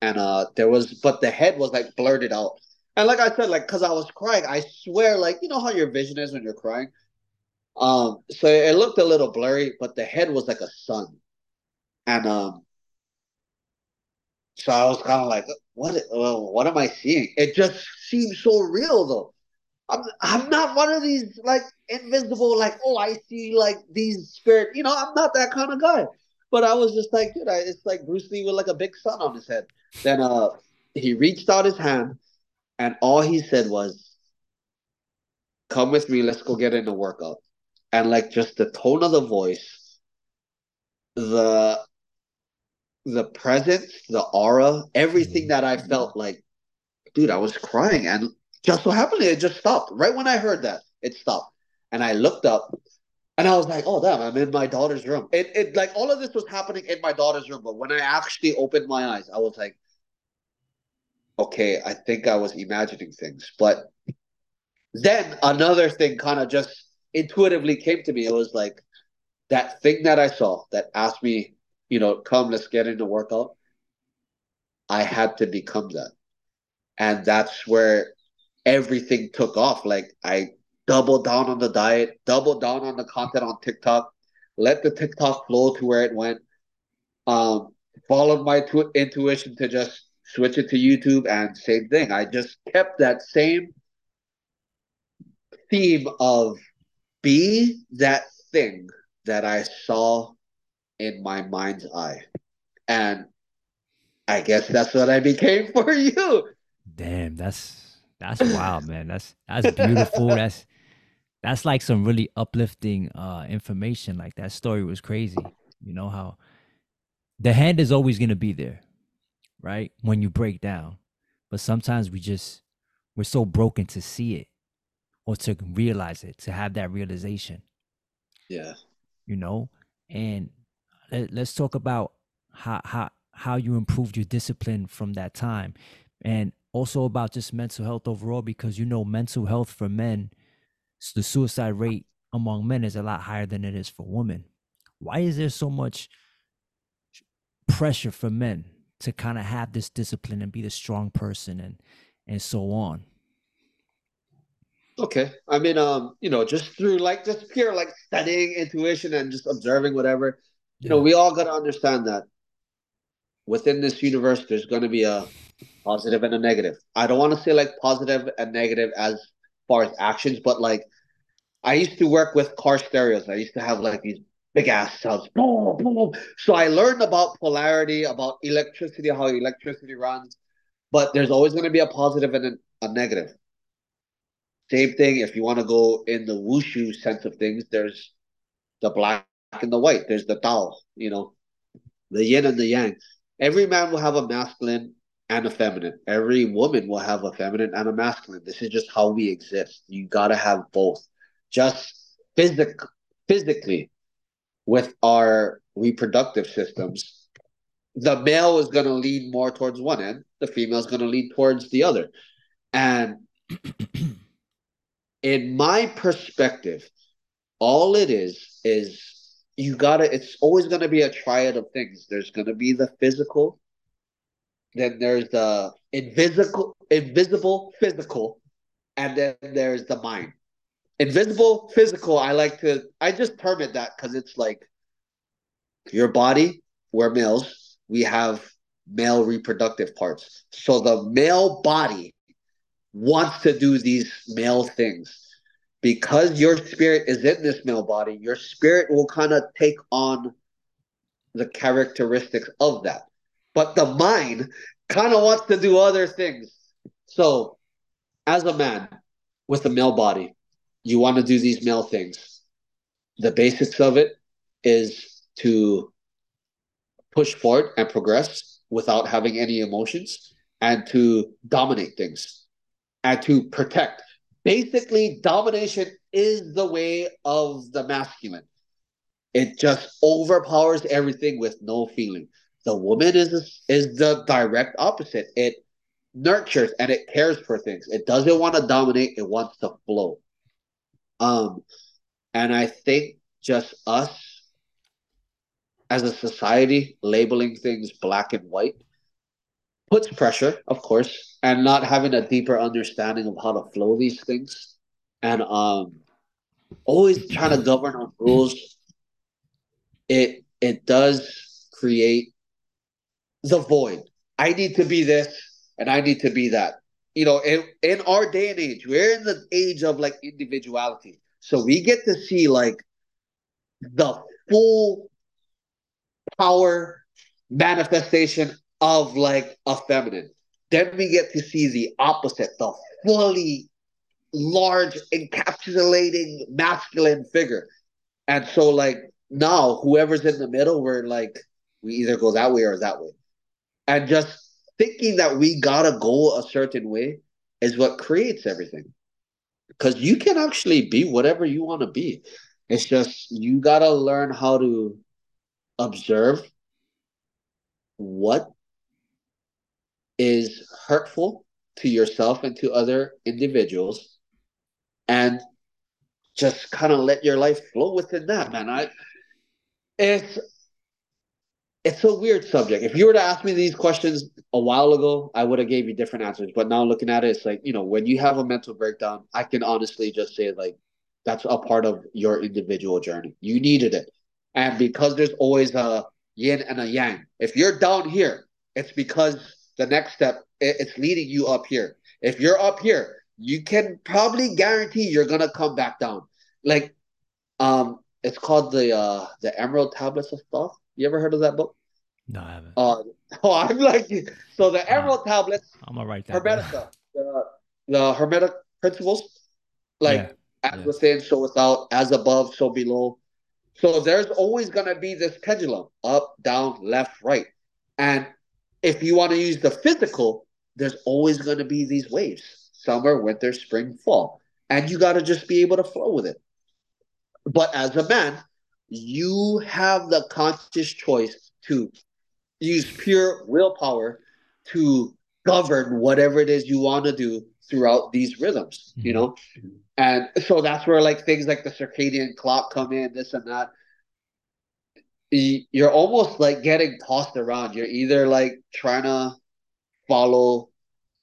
And uh there was but the head was like blurted out. And like I said, like because I was crying, I swear, like you know how your vision is when you're crying? Um, so it looked a little blurry, but the head was like a sun. And um so I was kind of like, what well, what am I seeing? It just seemed so real though. I'm I'm not one of these like invisible like oh I see like these spirit you know I'm not that kind of guy. But I was just like dude, I, it's like Bruce Lee with like a big sun on his head. Then uh he reached out his hand and all he said was, "Come with me, let's go get in the workout." And like just the tone of the voice, the the presence, the aura, everything mm-hmm. that I felt like, dude, I was crying and just so happened it just stopped. Right when I heard that, it stopped. And I looked up and I was like, oh damn, I'm in my daughter's room. It it like all of this was happening in my daughter's room. But when I actually opened my eyes, I was like, okay, I think I was imagining things. But then another thing kind of just intuitively came to me. It was like that thing that I saw that asked me, you know, come, let's get into workout. I had to become that. And that's where everything took off. Like I doubled down on the diet, doubled down on the content on TikTok, let the TikTok flow to where it went. Um, followed my tu- intuition to just switch it to YouTube, and same thing. I just kept that same theme of be that thing that I saw in my mind's eye. And I guess that's what I became [laughs] for you. Damn, that's that's wild, man. That's that's beautiful. [laughs] that's that's like some really uplifting uh information. Like that story was crazy. You know how the hand is always gonna be there, right? When you break down. But sometimes we just we're so broken to see it or to realize it, to have that realization. Yeah. You know? And let, let's talk about how how how you improved your discipline from that time. And also about just mental health overall because you know mental health for men the suicide rate among men is a lot higher than it is for women. Why is there so much pressure for men to kind of have this discipline and be the strong person and and so on? Okay. I mean, um, you know, just through like just pure like studying intuition and just observing whatever, you know, we all got to understand that within this universe, there's going to be a positive and a negative. I don't want to say like positive and negative as far as actions, but like I used to work with car stereos. I used to have like these big ass sounds. Boom, boom. So I learned about polarity, about electricity, how electricity runs, but there's always going to be a positive and a, a negative. Same thing if you want to go in the wushu sense of things, there's the black and the white. There's the Tao, you know, the yin and the yang. Every man will have a masculine and a feminine. Every woman will have a feminine and a masculine. This is just how we exist. You gotta have both. Just physic physically with our reproductive systems, the male is gonna lean more towards one end, the female is gonna lean towards the other. And [clears throat] in my perspective, all it is is you gotta it's always gonna be a triad of things. There's gonna be the physical, then there's the invisible invisible physical, and then there's the mind. Invisible physical, I like to I just term it that because it's like your body, we're males, we have male reproductive parts. So the male body wants to do these male things. Because your spirit is in this male body, your spirit will kind of take on the characteristics of that. But the mind kind of wants to do other things. So, as a man with a male body, you want to do these male things. The basics of it is to push forward and progress without having any emotions and to dominate things and to protect. Basically, domination is the way of the masculine. It just overpowers everything with no feeling. The woman is is the direct opposite. It nurtures and it cares for things. It doesn't want to dominate. It wants to flow. Um, and I think just us as a society labeling things black and white puts pressure, of course, and not having a deeper understanding of how to flow these things, and um, always trying to govern on rules. It it does create the void. I need to be this, and I need to be that. You know, in in our day and age, we're in the age of like individuality, so we get to see like the full power manifestation of like a feminine. Then we get to see the opposite, the fully large, encapsulating masculine figure. And so, like, now whoever's in the middle, we're like, we either go that way or that way. And just thinking that we gotta go a certain way is what creates everything. Because you can actually be whatever you want to be. It's just you gotta learn how to observe what is hurtful to yourself and to other individuals and just kind of let your life flow within that man i it's it's a weird subject. If you were to ask me these questions a while ago i would have gave you different answers. But now looking at it it's like you know when you have a mental breakdown i can honestly just say like that's a part of your individual journey. You needed it. And because there's always a yin and a yang if you're down here it's because the next step it's leading you up here. If you're up here you can probably guarantee you're gonna come back down. Like um it's called the uh the emerald tablets of Thoth. You ever heard of that book no i haven't uh [laughs] oh i'm like so the emerald uh, tablets i'm gonna write that hermetica the, the hermetic principles like yeah, as yeah. within so without as above so below so there's always gonna be this pendulum up down left right and if you want to use the physical, there's always going to be these waves summer, winter, spring, fall. And you got to just be able to flow with it. But as a man, you have the conscious choice to use pure willpower to govern whatever it is you want to do throughout these rhythms, mm-hmm. you know? And so that's where like things like the circadian clock come in, this and that. You're almost like getting tossed around. You're either like trying to follow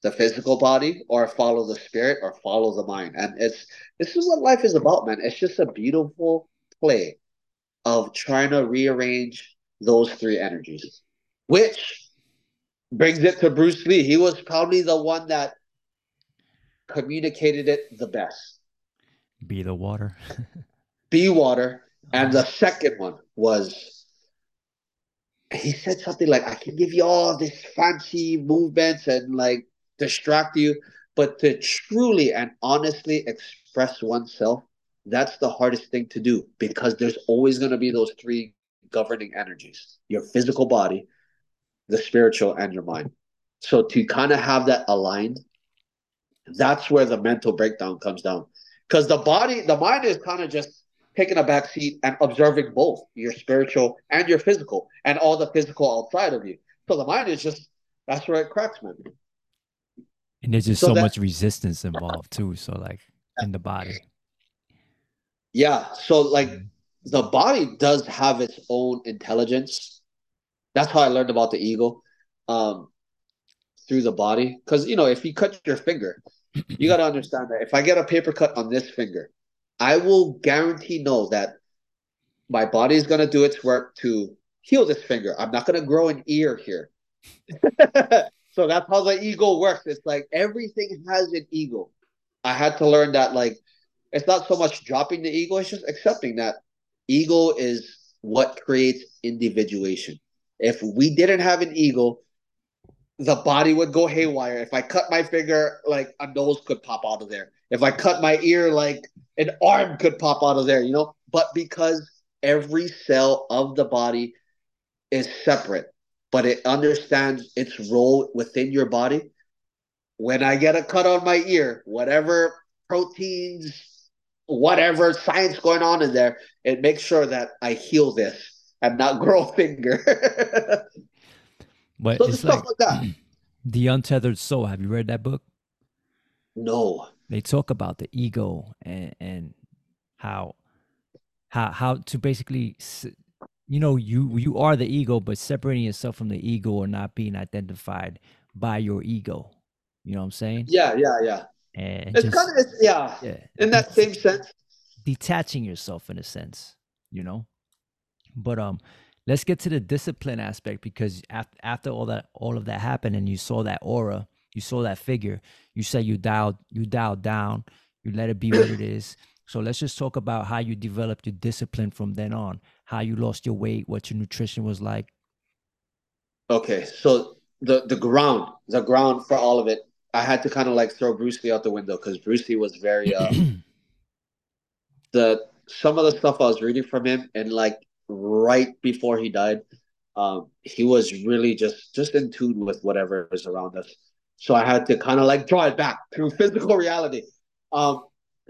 the physical body or follow the spirit or follow the mind. And it's this is what life is about, man. It's just a beautiful play of trying to rearrange those three energies, which brings it to Bruce Lee. He was probably the one that communicated it the best. Be the water. [laughs] Be water. And the uh-huh. second one was he said something like, I can give you all this fancy movements and like distract you, but to truly and honestly express oneself, that's the hardest thing to do because there's always going to be those three governing energies your physical body, the spiritual, and your mind. So to kind of have that aligned, that's where the mental breakdown comes down. Because the body, the mind is kind of just taking a back seat and observing both your spiritual and your physical and all the physical outside of you. So the mind is just that's where it cracks, man. And there's just so, so that, much resistance involved too. So like in the body. Yeah. So like mm-hmm. the body does have its own intelligence. That's how I learned about the ego. Um through the body. Because you know, if you cut your finger, you gotta understand that if I get a paper cut on this finger, I will guarantee know that my body is gonna do its work to heal this finger. I'm not gonna grow an ear here. [laughs] so that's how the ego works. It's like everything has an ego. I had to learn that like it's not so much dropping the ego, it's just accepting that ego is what creates individuation. If we didn't have an ego, the body would go haywire. If I cut my finger, like a nose could pop out of there. If I cut my ear, like an arm could pop out of there, you know? But because every cell of the body is separate, but it understands its role within your body. When I get a cut on my ear, whatever proteins, whatever science going on in there, it makes sure that I heal this and not [laughs] grow a finger. [laughs] But so it's like, like [clears throat] The Untethered Soul. Have you read that book? No. They talk about the ego and and how how how to basically you know you you are the ego but separating yourself from the ego or not being identified by your ego you know what i'm saying yeah yeah yeah and it's kind of yeah, yeah in that same sense detaching yourself in a sense you know but um let's get to the discipline aspect because after, after all that all of that happened and you saw that aura you saw that figure you said you dialed you dialed down you let it be what it is. So let's just talk about how you developed your discipline from then on how you lost your weight what your nutrition was like. Okay so the the ground the ground for all of it i had to kind of like throw bruce lee out the window because bruce lee was very uh [clears throat] the some of the stuff i was reading from him and like right before he died, um, he was really just just in tune with whatever is around us. So I had to kind of like draw it back through [laughs] physical reality. Um,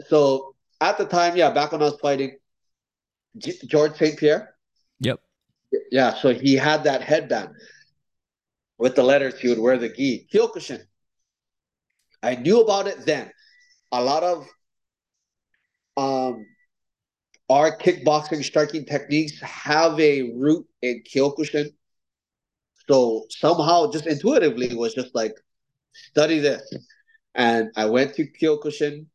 so at the time, yeah, back when I was fighting, G- George St. Pierre. Yep. Yeah, so he had that headband with the letters. He would wear the gi, Kyokushin. I knew about it then. A lot of um, our kickboxing striking techniques have a root in Kyokushin. So somehow, just intuitively, was just like study this, and I went to Kyokushin,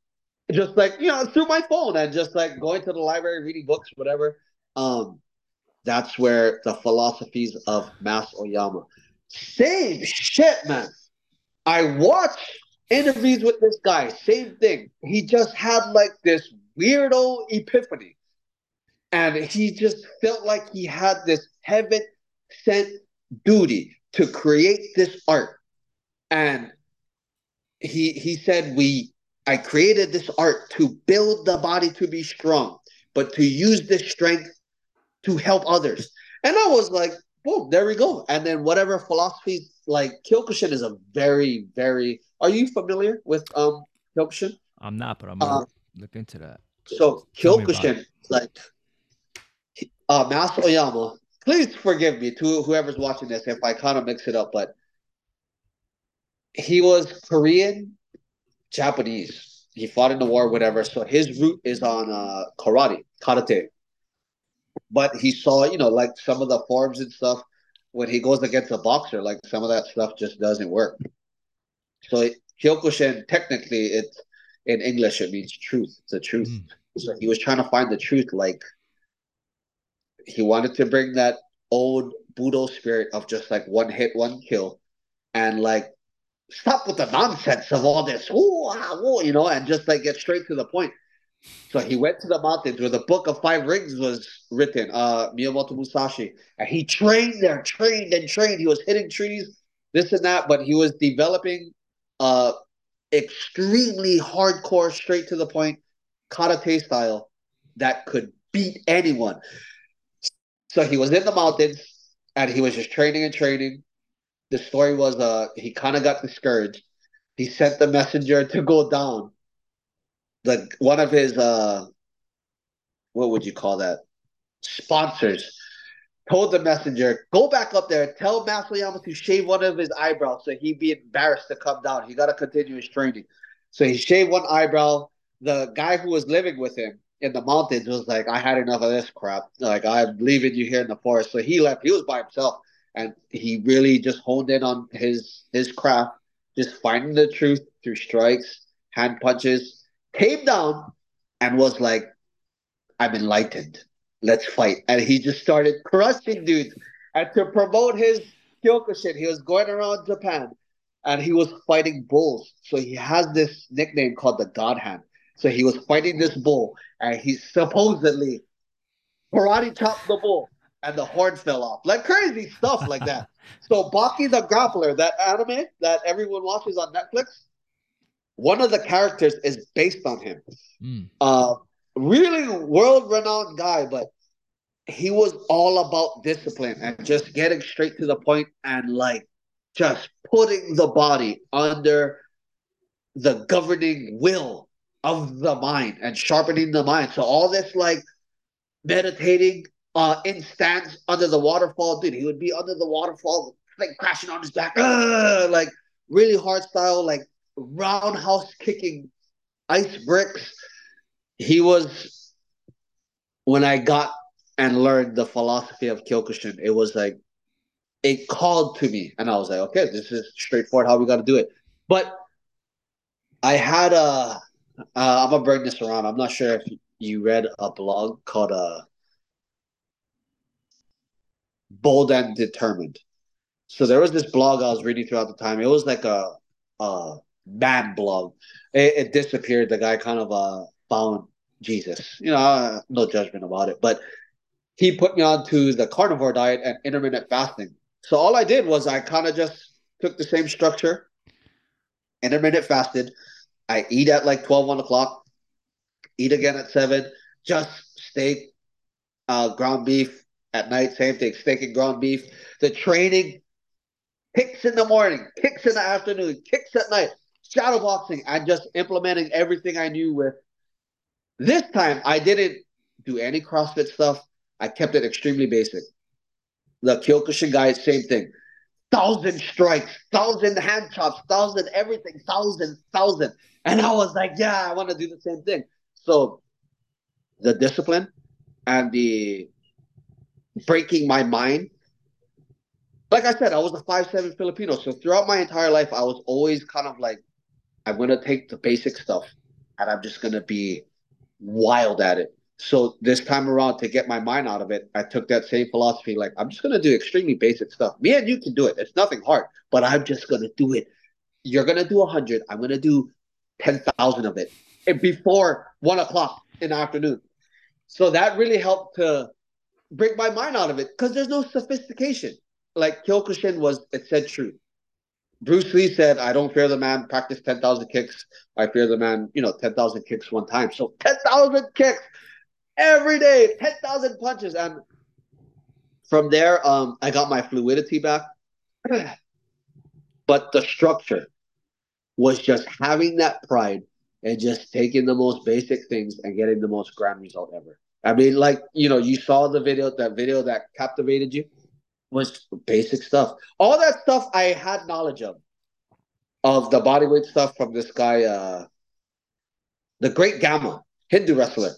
just like you know through my phone and just like going to the library, reading books, whatever. Um, that's where the philosophies of Mas Oyama. Same shit, man. I watched interviews with this guy. Same thing. He just had like this weirdo epiphany and he just felt like he had this heaven sent duty to create this art. And he he said, We I created this art to build the body to be strong, but to use this strength to help others. And I was like, boom, there we go. And then whatever philosophy like Kyokushin is a very, very are you familiar with um Kyokushin? I'm not, but I'm gonna uh, look into that. So Kyokushin, like uh, Mas Oyama. Please forgive me to whoever's watching this if I kind of mix it up, but he was Korean, Japanese. he fought in the war, whatever. So his root is on uh, karate, karate. But he saw, you know, like some of the forms and stuff when he goes against a boxer, like some of that stuff just doesn't work. So Kyokushin, technically, it's in English, it means truth. The truth. Mm. So he was trying to find the truth. Like he wanted to bring that old Budo spirit of just like one hit, one kill, and like stop with the nonsense of all this, ooh, ah, ooh, you know, and just like get straight to the point. So he went to the mountains where the book of five rings was written, uh, Miyamoto Musashi, and he trained there, trained and trained. He was hitting trees, this and that, but he was developing uh extremely hardcore, straight to the point karate style that could beat anyone. So he was in the mountains and he was just training and training. The story was uh he kind of got discouraged. He sent the messenger to go down. The one of his uh what would you call that? Sponsors told the messenger, go back up there, tell Mas Oyama to shave one of his eyebrows so he'd be embarrassed to come down. He got to continue his training. So he shaved one eyebrow. The guy who was living with him in the mountains was like, I had enough of this crap. Like, I'm leaving you here in the forest. So he left. He was by himself. And he really just honed in on his his craft, just finding the truth through strikes, hand punches, came down and was like, I'm enlightened let's fight. And he just started crushing dudes. And to promote his Kyokushin, he was going around Japan and he was fighting bulls. So he has this nickname called the God Hand. So he was fighting this bull and he supposedly karate chopped the bull and the horn fell off. Like crazy stuff like that. [laughs] so Baki the Grappler, that anime that everyone watches on Netflix, one of the characters is based on him. Mm. Uh, really world renowned guy, but he was all about discipline and just getting straight to the point and like just putting the body under the governing will of the mind and sharpening the mind. So all this like meditating uh in stance under the waterfall, dude, he would be under the waterfall, like crashing on his back, like really hard style, like roundhouse kicking ice bricks he was when I got and learned the philosophy of Kyokushin, it was like it called to me, and I was like, okay, this is straightforward how we got to do it. But I had a, uh, I'm gonna bring this around. I'm not sure if you read a blog called uh, "Bold and Determined." So there was this blog I was reading throughout the time. It was like a, a bad blog. It, it disappeared. The guy kind of uh found Jesus. You know, uh, no judgment about it, but he put me on to the carnivore diet and intermittent fasting. So all I did was I kind of just took the same structure, intermittent fasted. I eat at like 12, 1 o'clock, eat again at 7, just steak, uh, ground beef at night, same thing, steak and ground beef. The training, kicks in the morning, kicks in the afternoon, kicks at night, shadow boxing, and just implementing everything I knew with this time I didn't do any CrossFit stuff. I kept it extremely basic. The Kyokushin guys, same thing. Thousand strikes, thousand hand chops, thousand everything, thousand, thousand. And I was like, yeah, I want to do the same thing. So the discipline and the breaking my mind. Like I said, I was a five seven Filipino. So throughout my entire life, I was always kind of like, I'm gonna take the basic stuff and I'm just gonna be wild at it. So this time around, to get my mind out of it, I took that same philosophy. Like I'm just gonna do extremely basic stuff. Me and you can do it. It's nothing hard, but I'm just gonna do it. You're gonna do hundred. I'm gonna do ten thousand of it, and before one o'clock in the afternoon. So that really helped to break my mind out of it because there's no sophistication. Like Kyokushin was, it said true. Bruce Lee said, I don't fear the man, practice 10,000 kicks. I fear the man, you know, 10,000 kicks one time. So 10,000 kicks every day, 10,000 punches. And from there, um, I got my fluidity back. [clears throat] but the structure was just having that pride and just taking the most basic things and getting the most grand result ever. I mean, like, you know, you saw the video, that video that captivated you was basic stuff. All that stuff I had knowledge of. Of the bodyweight stuff from this guy, uh the great Gama, Hindu wrestler.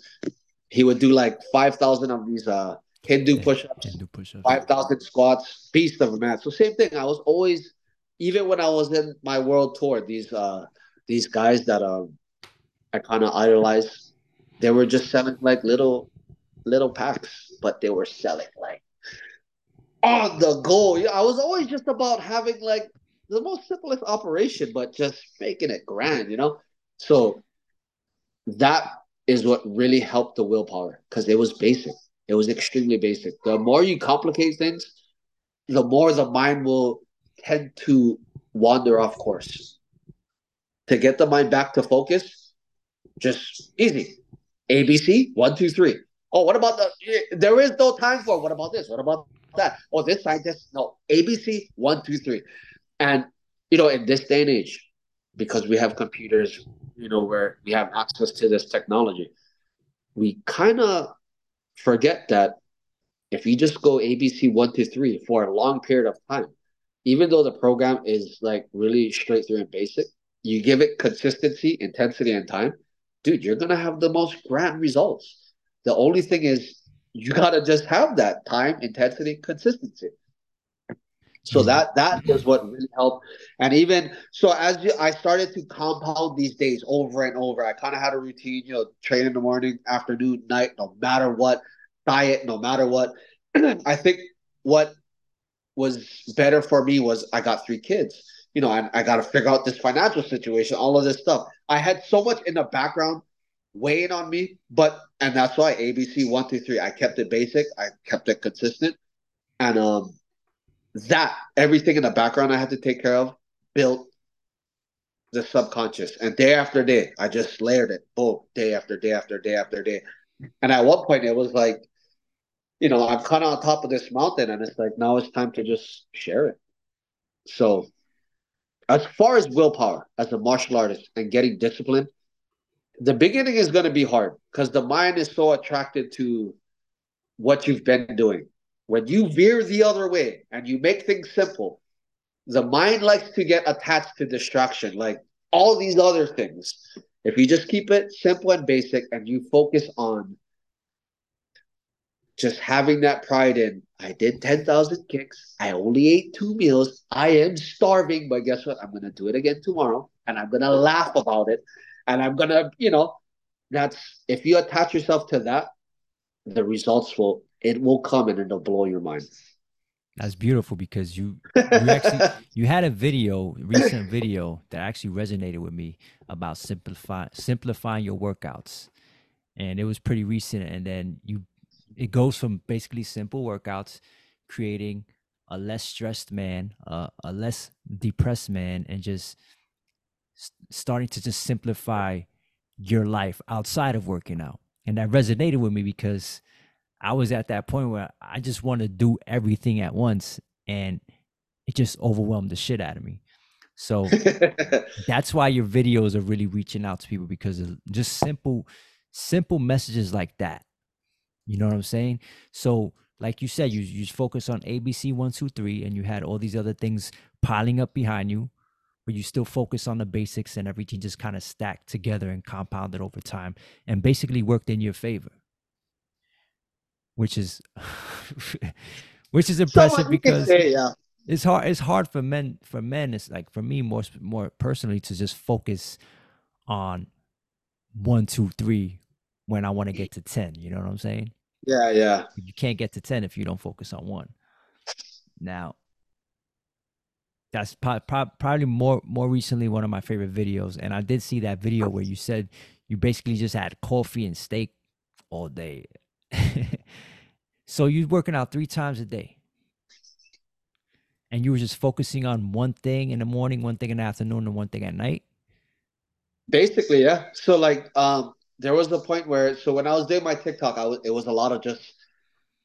He would do like 5,000 of these uh, Hindu push ups, Hindu push-ups. 5,000 squats, beast of a man. So, same thing. I was always, even when I was in my world tour, these uh, these guys that um, I kind of idolized, they were just selling like little little packs, but they were selling like on the go. Yeah, I was always just about having like the most simplest operation, but just making it grand, you know? So that is what really helped the willpower because it was basic. It was extremely basic. The more you complicate things, the more the mind will tend to wander off course. To get the mind back to focus, just easy. ABC, one, two, three. Oh, what about the? There is no time for. What about this? What about that? Oh, this scientist. No, ABC, one, two, three. And you know, in this day and age, because we have computers, you know, where we have access to this technology, we kind of forget that if you just go ABC one, two, three for a long period of time, even though the program is like really straight through and basic, you give it consistency, intensity, and time, dude, you're gonna have the most grand results. The only thing is you gotta just have that time, intensity, consistency. So Mhm. that that is what really helped. And even so, as you, I started to compound these days over and over, I kind of had a routine, you know, train in the morning, afternoon, night, no matter what, diet, no matter what. [clears throat] I think what was better for me was I got three kids, you know, and I got to figure out this financial situation, all of this stuff. I had so much in the background weighing on me, but and that's why ABC one, two, three. I kept it basic, I kept it consistent, and um that everything in the background I had to take care of built the subconscious. And day after day, I just layered it, boom, day after day after day after day. And at one point, it was like, you know, I'm kind of on top of this mountain, and it's like now it's time to just share it. So, as far as willpower as a martial artist and getting disciplined, the beginning is going to be hard because the mind is so attracted to what you've been doing. When you veer the other way and you make things simple, the mind likes to get attached to distraction, like all these other things. If you just keep it simple and basic and you focus on just having that pride in, I did 10,000 kicks, I only ate two meals, I am starving, but guess what? I'm going to do it again tomorrow and I'm going to laugh about it. And I'm going to, you know, that's if you attach yourself to that, the results will, it will come and it'll blow your mind. That's beautiful because you [laughs] you actually you had a video, recent video that actually resonated with me about simplify simplifying your workouts. And it was pretty recent and then you it goes from basically simple workouts creating a less stressed man, uh, a less depressed man and just starting to just simplify your life outside of working out. And that resonated with me because I was at that point where I just want to do everything at once and it just overwhelmed the shit out of me. So [laughs] that's why your videos are really reaching out to people because of just simple simple messages like that. You know what I'm saying? So like you said, you you focus on ABC one, two, three, and you had all these other things piling up behind you, but you still focus on the basics and everything just kind of stacked together and compounded over time and basically worked in your favor which is [laughs] which is impressive can because say, yeah. it's hard it's hard for men for men it's like for me more more personally to just focus on one two three when i want to get to 10 you know what i'm saying Yeah, yeah. you can't get to 10 if you don't focus on one now that's pro- pro- probably more more recently one of my favorite videos and i did see that video where you said you basically just had coffee and steak all day [laughs] so you're working out three times a day and you were just focusing on one thing in the morning one thing in the afternoon and one thing at night Basically, yeah. So like um there was a point where so when I was doing my TikTok, I was it was a lot of just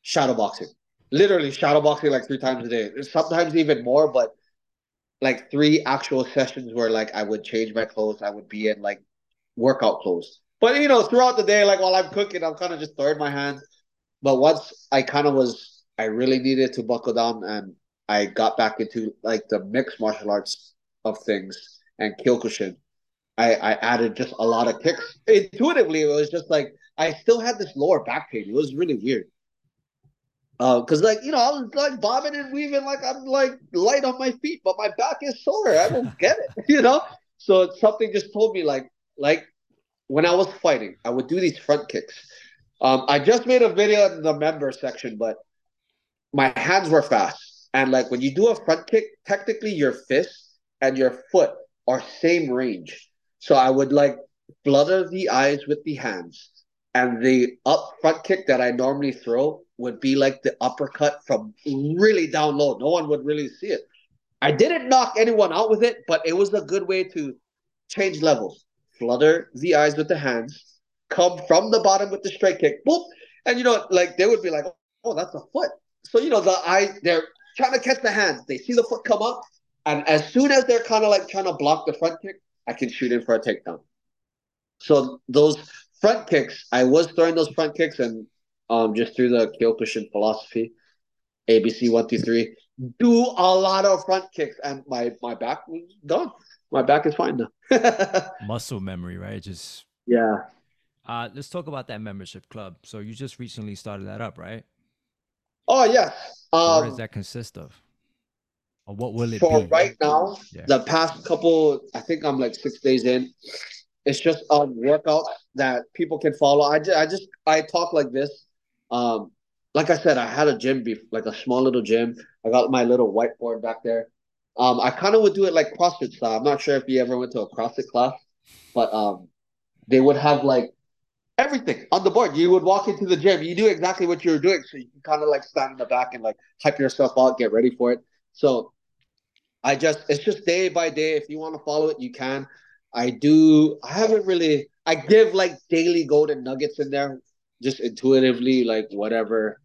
shadow boxing. Literally shadow boxing like three times a day. Sometimes even more, but like three actual sessions where like I would change my clothes, I would be in like workout clothes. But you know, throughout the day, like while I'm cooking, I'm kind of just throwing my hands. But once I kind of was, I really needed to buckle down, and I got back into like the mixed martial arts of things and Kyokushin. I, I added just a lot of kicks. Intuitively, it was just like I still had this lower back pain. It was really weird. Uh, cause like you know, I was like bobbing and weaving like I'm like light on my feet, but my back is sore. I don't [laughs] get it, [laughs] you know. So something just told me like like when I was fighting, I would do these front kicks. Um, I just made a video in the member section, but my hands were fast. And like when you do a front kick, technically your fist and your foot are same range. So I would like flutter the eyes with the hands. And the up front kick that I normally throw would be like the uppercut from really down low. No one would really see it. I didn't knock anyone out with it, but it was a good way to change levels. Flutter the eyes with the hands, come from the bottom with the straight kick, boop. And you know, like they would be like, oh, that's a foot. So, you know, the eyes, they're trying to catch the hands. They see the foot come up. And as soon as they're kind of like trying to block the front kick, I can shoot in for a takedown. So those front kicks, I was throwing those front kicks and um just through the Kyokushin philosophy, ABC one two three, do a lot of front kicks, and my my back was gone. My back is fine now. [laughs] Muscle memory, right? Just yeah. Uh, let's talk about that membership club. So you just recently started that up, right? Oh yes. what Um, does that consist of? Or what will it be? for be? right now, Yeah. the past couple, I think I'm like six days in. It's just a workout that people can follow. I just, I just, I talk like this. Um, like I said, I had a gym, be like a small little gym. I got my little whiteboard back there. Um, I kind of would do it like CrossFit style. I'm not sure if you ever went to a CrossFit class, but um, they would have like everything on the board. You would walk into the gym, you do exactly what you were doing, so you can kind of like stand in the back and like hype yourself out, get ready for it. So I just it's just day by day. If you want to follow it, you can. I do. I haven't really. I give like daily golden nuggets in there, just intuitively, like whatever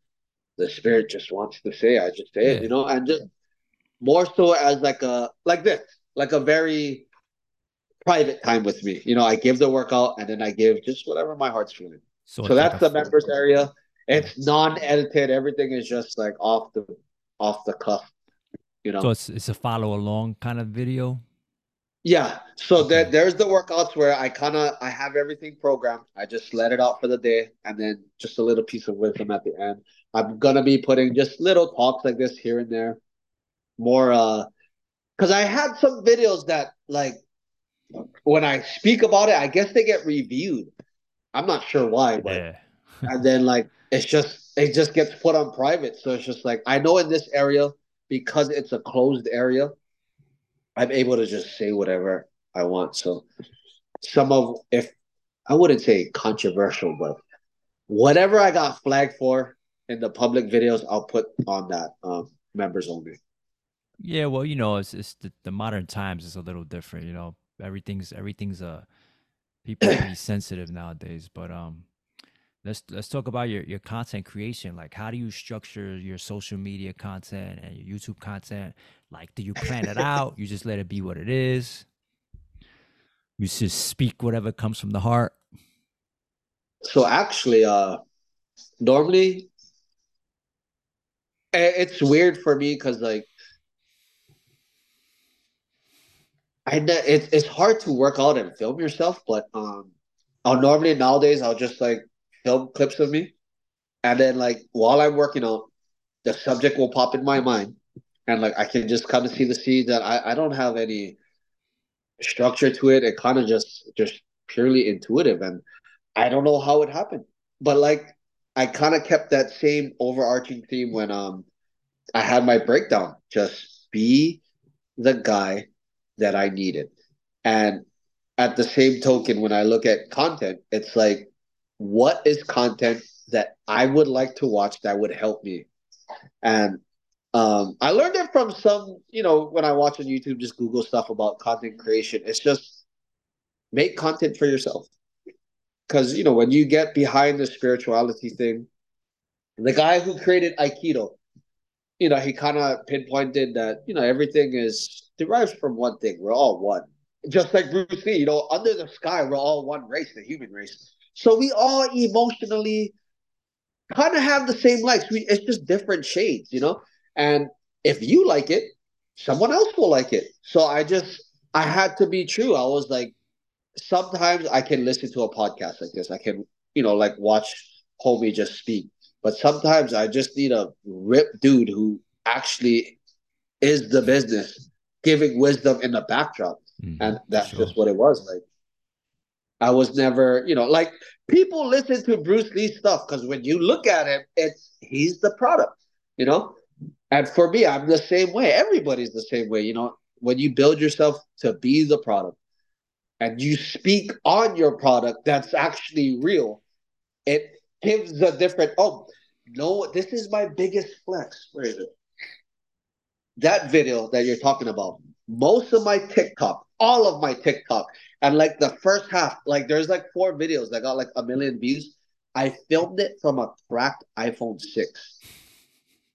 the spirit just wants to say. I just say it, you know, and just more so as like a like this, like a very private time with me. You know, I give the workout and then I give just whatever my heart's feeling. So, So like that's the members area. It's non-edited. Everything is just like off the off the cuff. You know. So it's it's a follow along kind of video. Yeah. So Okay. there, there's the workouts where I kind of I have everything programmed. I just let it out for the day, and then just a little piece of wisdom at the end. I'm gonna be putting just little talks like this here and there, more uh, because I had some videos that like when I speak about it, I guess they get reviewed. I'm not sure why, but Yeah. and then like it's just it just gets put on private so it's just like i know in this area because it's a closed area i'm able to just say whatever i want so some of if i wouldn't say controversial but whatever i got flagged for in the public videos i'll put on that um members only Yeah, well, you know, it's it's the, the modern times is a little different. You know, everything's everything's uh people pretty sensitive nowadays. But um, let's let's talk about your your content creation. Like, how do you structure your social media content and your YouTube content? Like, do you plan it out? You just let it be what it is. You just speak whatever comes from the heart. So actually, uh, normally it's weird for me because like I ne- it's it's hard to work out and film yourself, but um, I'll normally nowadays I'll just like film clips of me, and then like while I'm working out, the subject will pop in my mind, and like I can just kind of see the seeds that I I don't have any structure to it. It kind of just just purely intuitive, and I don't know how it happened, but like I kind of kept that same overarching theme when um I had my breakdown. Just be the guy that I needed. And at the same token, when I look at content, it's like, what is content that I would like to watch that would help me? And um, I learned it from some, you know, when I watch on YouTube, just Google stuff about content creation. It's just make content for yourself. Because, you know, when you get behind the spirituality thing, the guy who created Aikido, you know, he kind of pinpointed that, you know, everything is derives from one thing. We're all one. Just like Bruce Lee, you know, under the sky, we're all one race, the human race. So we all emotionally kind of have the same likes. We it's just different shades, you know? And if you like it, someone else will like it. So I just I had to be true. I was like, sometimes I can listen to a podcast like this. I can, you know, like watch homie just speak. But sometimes I just need a rip dude who actually is the business, giving wisdom in the backdrop. Mm-hmm, and that's sure. just what it was. Like I was never, you know, like people listen to Bruce Lee stuff because when you look at him, it's he's the product, you know. And for me, I'm the same way. Everybody's the same way, you know. When you build yourself to be the product, and you speak on your product that's actually real, it gives a different. Oh, no, this is my biggest flex. Where is it? That video that you're talking about. Most of my TikTok, all of my TikTok, and like the first half, like there's like four videos that got like a million views. I filmed it from a cracked iPhone 6.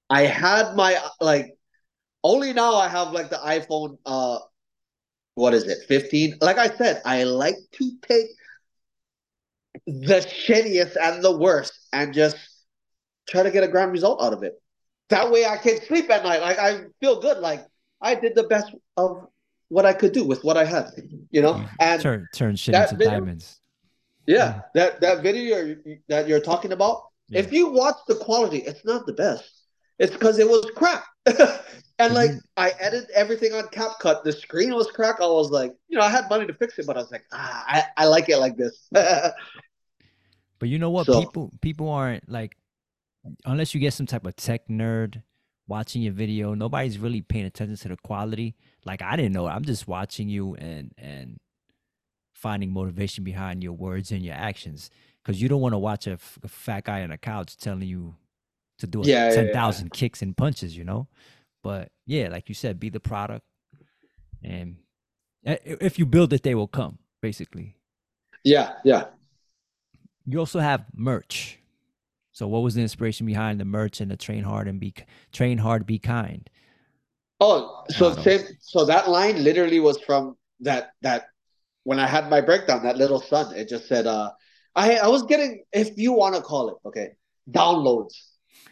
I had my like only now I have like the iPhone uh what is it, 15? Like I said, I like to take the shittiest and the worst and just try to get a grand result out of it. That way I can sleep at night. Like I feel good. Like I did the best of what I could do with what I had, you know, and turn turn shit into video, diamonds. Yeah, yeah, that that video that you're talking about. Yeah. If you watch the quality, it's not the best. It's because it was crap. [laughs] and like mm-hmm. I edited everything on CapCut. The screen was cracked. I was like, you know, I had money to fix it, but I was like, ah, I, I like it like this. [laughs] but you know what? So, people people aren't like unless you get some type of tech nerd watching your video, nobody's really paying attention to the quality. Like I didn't know. I'm just watching you and and finding motivation behind your words and your actions because you don't want to watch a, f- a fat guy on a couch telling you to do yeah, 10,000 yeah, kicks and punches, you know? But yeah, like you said, be the product. And eh, if you build it, they will come, basically. Yeah, yeah. You also have merch. So what was the inspiration behind the merch and the train hard and be train hard, be kind? Oh, so same so that line literally was from that that when I had my breakdown, that little son, it just said uh I I was getting if you want to call it, okay, downloads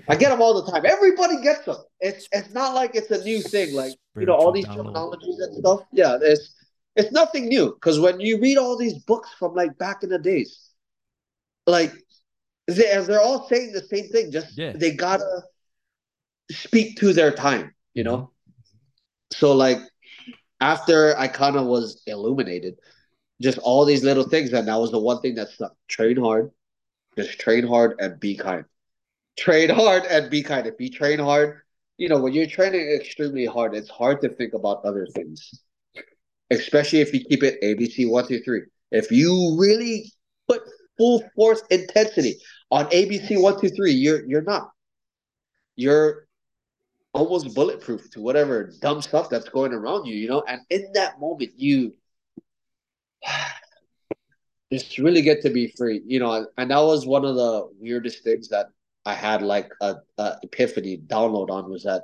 I get them all the time. Everybody gets them. It's it's not like it's a new thing. Like you know all these terminologies and stuff. Yeah, it's it's nothing new because when you read all these books from like back in the days, like they, they're all saying the same thing. Just yeah. they gotta speak to their time. You know. So like after I kind of was illuminated, just all these little things, and that was the one thing that stuck. Train hard, just train hard and be kind train hard and be kind. If you train hard, you know, when you're training extremely hard, it's hard to think about other things. Especially if you keep it ABC one, two, three. If you really full force intensity on ABC one, two, three, you're you're not. You're almost bulletproof to whatever dumb stuff that's going around you, you know? And in that moment, you [sighs] just really get to be free, you know. And that was one of the weirdest things that I had like a, a epiphany download on was that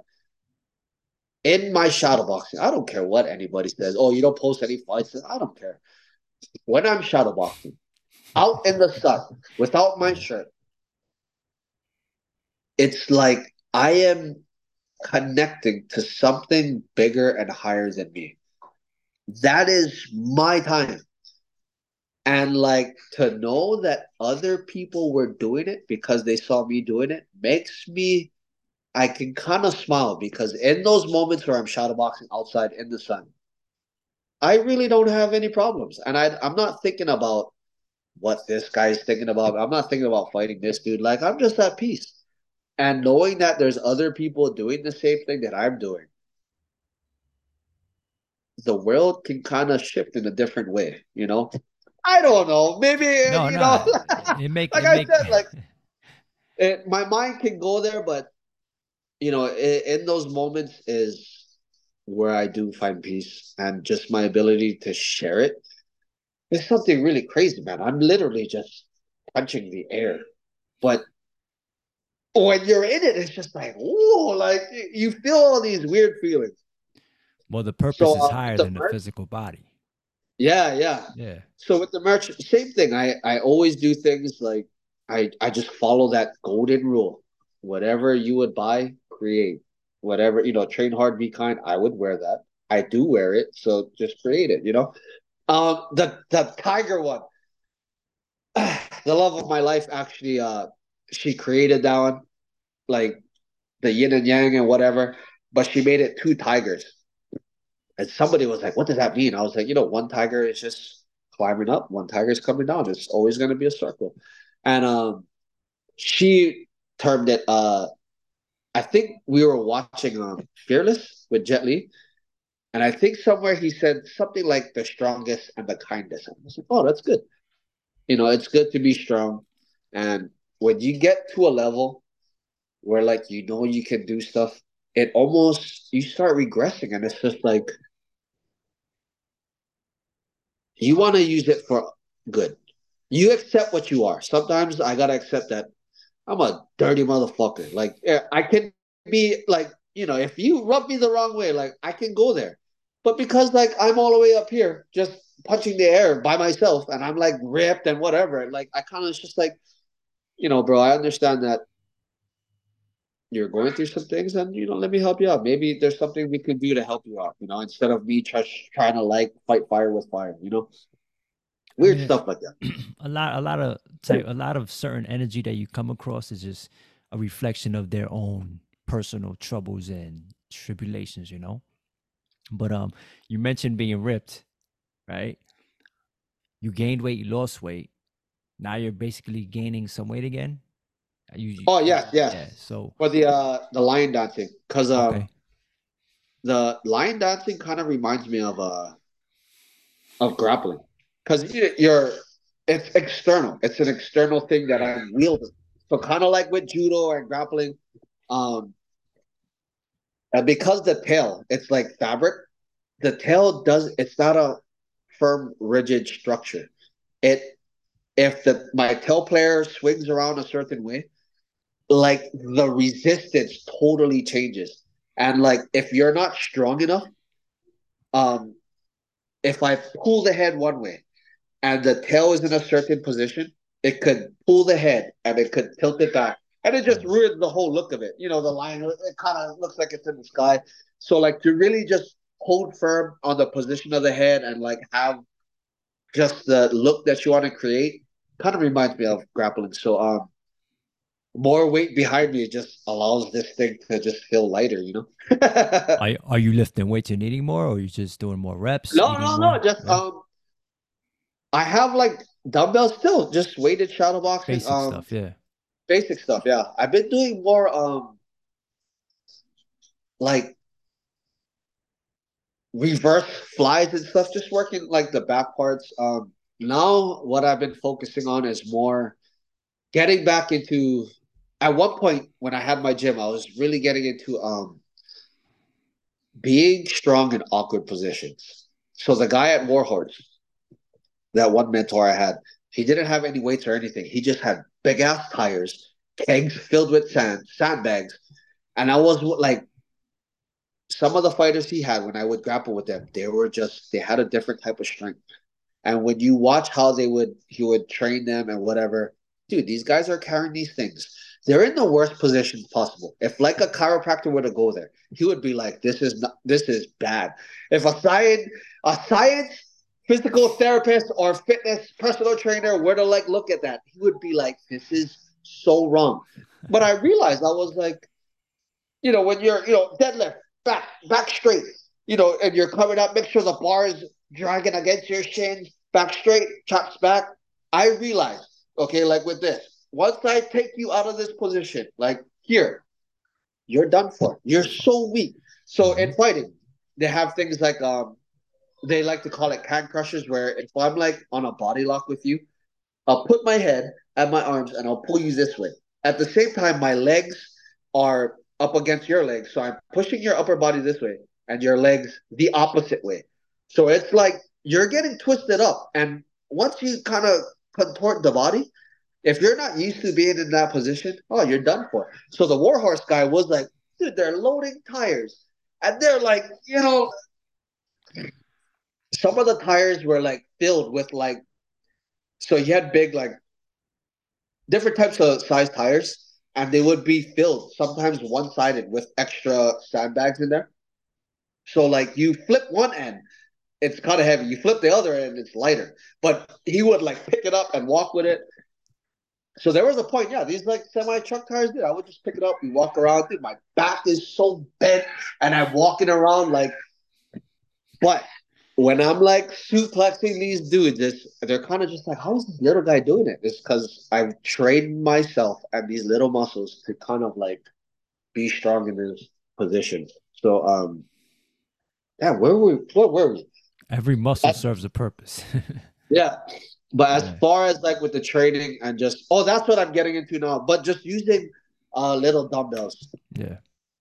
in my shadowboxing, I don't care what anybody says. Oh, you don't post any fights. I don't care. When I'm shadowboxing, out in the sun without my mm. shirt, it's like I am connecting to something bigger and higher than me. That is my time and like to know that other people were doing it because they saw me doing it makes me I can kind of smile because in those moments where I'm shadowboxing outside in the sun, I really don't have any problems. And I I'm not thinking about what this guy's thinking about. I'm not thinking about fighting this dude. Like I'm just at peace. And knowing that there's other people doing the same thing that I'm doing, the world can kind of shift in a different way, you know? I don't know. Maybe no, you no. know. [laughs] it make, like it I make... said, like it, my mind can go there, but you know, in, in those moments is where I do find peace and just my ability to share it. It's something really crazy, man. I'm literally just punching the air, but when you're in it, it's just like whoa, like you feel all these weird feelings. Well, the purpose so, is uh, higher than the physical body. Yeah, yeah. Yeah. So with the merch, same thing. I I always do things like I I just follow that golden rule. Whatever you would buy, create. Whatever, you know, train hard, be kind. I would wear that. I do wear it, so just create it, you know? Um, the the tiger one, [sighs] the love of my life. Actually, uh, she created that one, like the yin and yang and whatever. But she made it two tigers, and somebody was like, "What does that mean?" I was like, "You know, one tiger is just climbing up, one tiger is coming down. It's always going to be a circle." And um, she termed it. Uh, I think we were watching um, Fearless with Jet Li, and I think somewhere he said something like the strongest and the kindest. And I was like, oh, that's good. You know, it's good to be strong. And when you get to a level where like you know you can do stuff, it almost you start regressing and it's just like you want to use it for good. You accept what you are. Sometimes I gotta accept that I'm a dirty motherfucker. Like I can be like, you know, if you rub me the wrong way, like I can go there. But because like I'm all the way up here, just punching the air by myself, and I'm like ripped and whatever, like I kind of just like, you know, bro, I understand that you're going through some things, and you know, let me help you out. Maybe there's something we can do to help you out. You know, instead of me just trying to like fight fire with fire. You know, weird yeah. stuff like that. [clears throat] a lot, a lot of type, a lot of certain energy that you come across is just a reflection of their own personal troubles and tribulations. You know. But um, you mentioned being ripped, right? You gained weight, you lost weight. Now you're basically gaining some weight again. You, oh yeah, yes. Yeah, so for the uh the lion dancing, because um, okay. the lion dancing kind of reminds me of uh of grappling, because you're it's external. It's an external thing that I'm wielding. So kind of like with judo and grappling, um, and because the tail, it's like fabric, the tail does it's not a firm, rigid structure. It if the my tail player swings around a certain way, like the resistance totally changes. And like if you're not strong enough, um if I pull the head one way and the tail is in a certain position, it could pull the head and it could tilt it back and it just ruins the whole look of it. You know, the lion it kind of looks like it's in the sky. So like to really just hold firm on the position of the head and like have just the look that you want to create kind of reminds me of grappling. So um more weight behind me just allows this thing to just feel lighter, you know. [laughs] are are you lifting weights and eating more or are you just doing more reps? No, no, more? no. Just yeah. um I have like dumbbells still, just weighted shadow boxing. Basic um, stuff, yeah basic stuff. Yeah, I've been doing more um like reverse flies and stuff, just working like the back parts. Um, now what I've been focusing on is more getting back into. At one point, when I had my gym, I was really getting into um being strong in awkward positions. So the guy at Warhorse, that one mentor I had, he didn't have any weights or anything. He just had big ass tires, kegs filled with sand, sandbags. And I was like, some of the fighters he had when I would grapple with them, they were just they had a different type of strength. And when you watch how they would he would train them and whatever, dude, these guys are carrying these things. They're in the worst position possible. If like a chiropractor were to go there, he would be like, "This is not. This is bad." If a science, a science physical therapist or fitness personal trainer were to like look at that, he would be like, "This is so wrong." But I realized I was like, you know, when you're you know deadlift back back straight, you know, and you're coming up, make sure the bar is dragging against your shin, back straight, chops back. I realized, okay, like with this, once I take you out of this position, like here, you're done for. You're so weak. So in fighting, they have things like um they like to call it can crushers, where if I'm like on a body lock with you, I'll put my head and my arms and I'll pull you this way. At the same time, my legs are up against your legs. So I'm pushing your upper body this way and your legs the opposite way. So it's like you're getting twisted up. And once you kind of contort the body, if you're not used to being in that position, oh, you're done for. So the Warhorse guy was like, dude, they're loading tires. And they're like, you know, some of the tires were like filled with like so you had big like different types of size tires and they would be filled sometimes one sided with extra sandbags in there so like you flip one end it's kind of heavy. You flip the other end, it's lighter. But he would like pick it up and walk with it. So there was a point, yeah, these like semi truck tires, dude, I would just pick it up and walk around. Dude, my back is so bent and I'm walking around like, but when I'm like suplexing these dudes, it's, they're kind of just like, how is this little guy doing it? It's because I've trained myself and these little muscles to kind of like be strong in this position. So, um, yeah, where were we? What were we? Every muscle serves a purpose. [laughs] yeah. But as far as like with the training and just oh, that's what I'm getting into now. But just using uh little dumbbells. Yeah.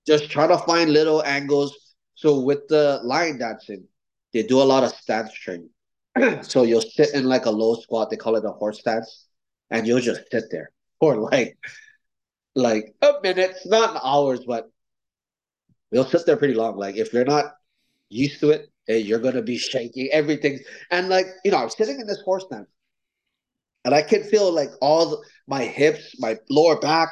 Just trying to find little angles. So with the lion dancing, they do a lot of stance training. [clears throat] so you'll sit in like a low squat, they call it a horse stance, and you'll just sit there for like like a minute, not hours, but you'll sit there pretty long. Like if you're not used to it, eh, you're gonna be shaking everything. And like, you know, I'm sitting in this horse stance and I can feel like all the, my hips, my lower back,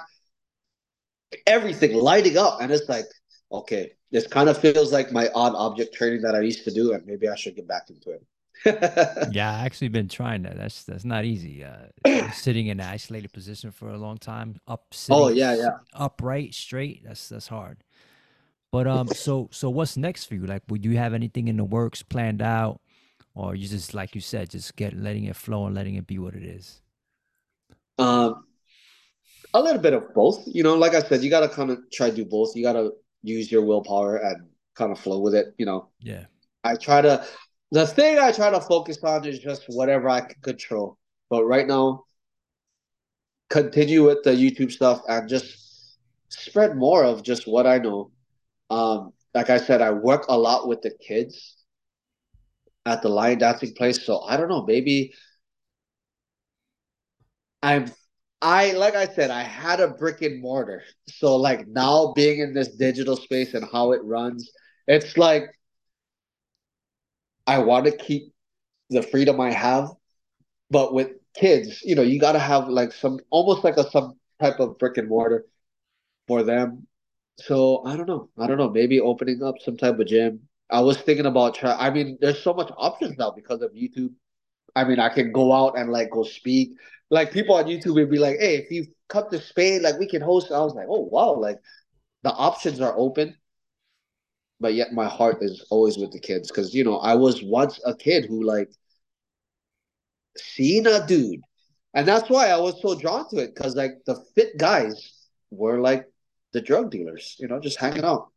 everything lighting up. And it's like, okay, this kind of feels like my odd object training that I used to do, and maybe I should get back into it. [laughs] yeah, I actually been trying that. That's that's not easy. Uh, [clears throat] sitting in an isolated position for a long time, up. Oh, sitting, oh yeah, yeah. Upright, straight. That's that's hard. But um, so so what's next for you? Like, would you have anything in the works planned out? or you just like you said, just get letting it flow and letting it be what it is? Um, a little bit of both. You know, like I said, you got to kind of try to do both. You got to use your willpower and kind of flow with it. You know. Yeah. I try to. The thing I try to focus on is just whatever I can control. But right now, continue with the YouTube stuff and just spread more of just what I know. Um, like I said, I work a lot with the kids at the lion dancing place. So I don't know, maybe I'm I like I said, I had a brick and mortar. So like now being in this digital space and how it runs, it's like I want to keep the freedom I have, but with kids, you know, you gotta have like some almost like a some type of brick and mortar for them. So I don't know. I don't know. Maybe opening up some type of gym I was thinking about try. I mean, there's so much options now because of YouTube. I mean, I can go out and like go speak. Like people on YouTube would be like, "Hey, if you cut the spade, like we can host." I was like, "Oh wow!" Like the options are open, but yet my heart is always with the kids because you know I was once a kid who like seen a dude, and that's why I was so drawn to it because like the fit guys were like the drug dealers, you know, just hanging out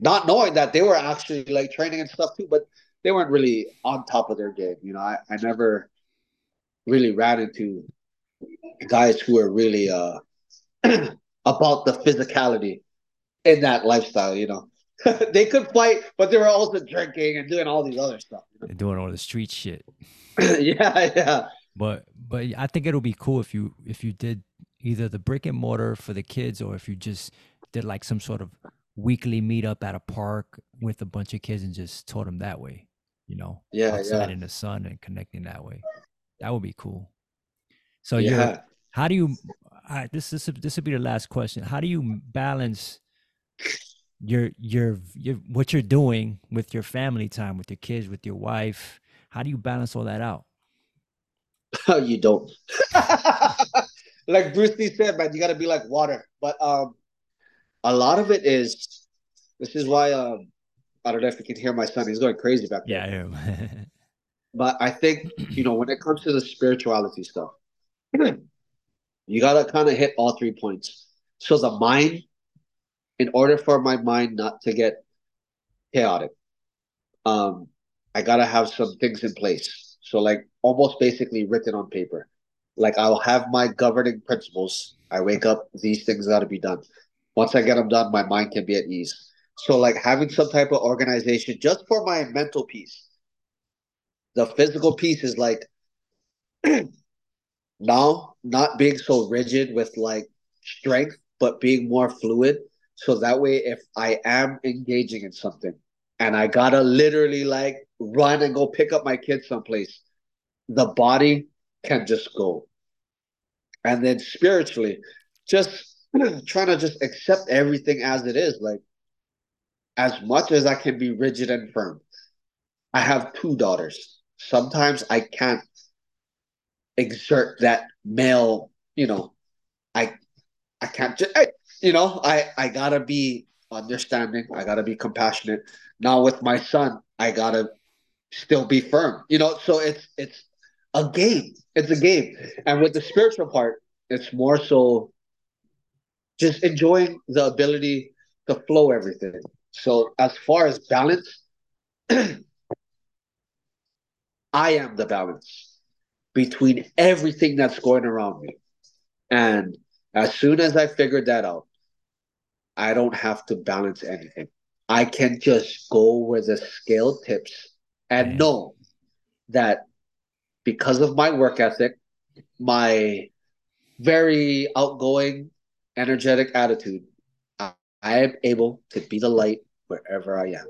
not knowing that they were actually like training and stuff too, but they weren't really on top of their game. You know, I, I never really ran into guys who were really uh [clears throat] about the physicality in that lifestyle, you know. [laughs] they could fight, but they were also drinking and doing all these other stuff. You know? Doing all the street shit. [laughs] [laughs] yeah, yeah. But but I think it'll be cool if you if you did either the brick and mortar for the kids or if you just did like some sort of weekly meetup at a park with a bunch of kids and just taught them that way, you know, yeah, outside yeah. in the sun and connecting that way. That would be cool. So yeah, how do you? I, this this this would be the last question. How do you balance your your your what you're doing with your family time, with your kids, with your wife? How do you balance all that out? [laughs] you don't. [laughs] like Bruce Lee said, man, you got to be like water. But um, a lot of it is this is why um I don't know if you can hear my son. He's going crazy back there. Yeah, I am. [laughs] but I think [clears throat] you know when it comes to the spirituality stuff, you gotta kind of hit all three points. So the mind, in order for my mind not to get chaotic, um, I gotta have some things in place. So like almost basically written on paper. Like I'll have my governing principles. I wake up, these things gotta be done. Once I get them done, my mind can be at ease. So, like having some type of organization just for my mental peace. The physical piece is like [clears throat] now not being so rigid with like strength, but being more fluid. So that way, if I am engaging in something and I gotta literally like run and go pick up my kids someplace, the body can just go. And then spiritually, just [clears throat] trying to just accept everything as it is, like as much as I can be rigid and firm. I have two daughters. Sometimes I can't exert that male, you know, I I can't just you know, I I gotta be understanding. I gotta be compassionate. Now with my son, I gotta still be firm. You know, so it's it's a game. It's a game. And with the spiritual part, it's more so just enjoying the ability to flow everything. So as far as balance, [clears throat] I am the balance between everything that's going around me. And as soon as I figured that out, I don't have to balance anything. I can just go where the scale tips and know that because of my work ethic, my very outgoing, energetic attitude, I, I am able to be the light wherever I am.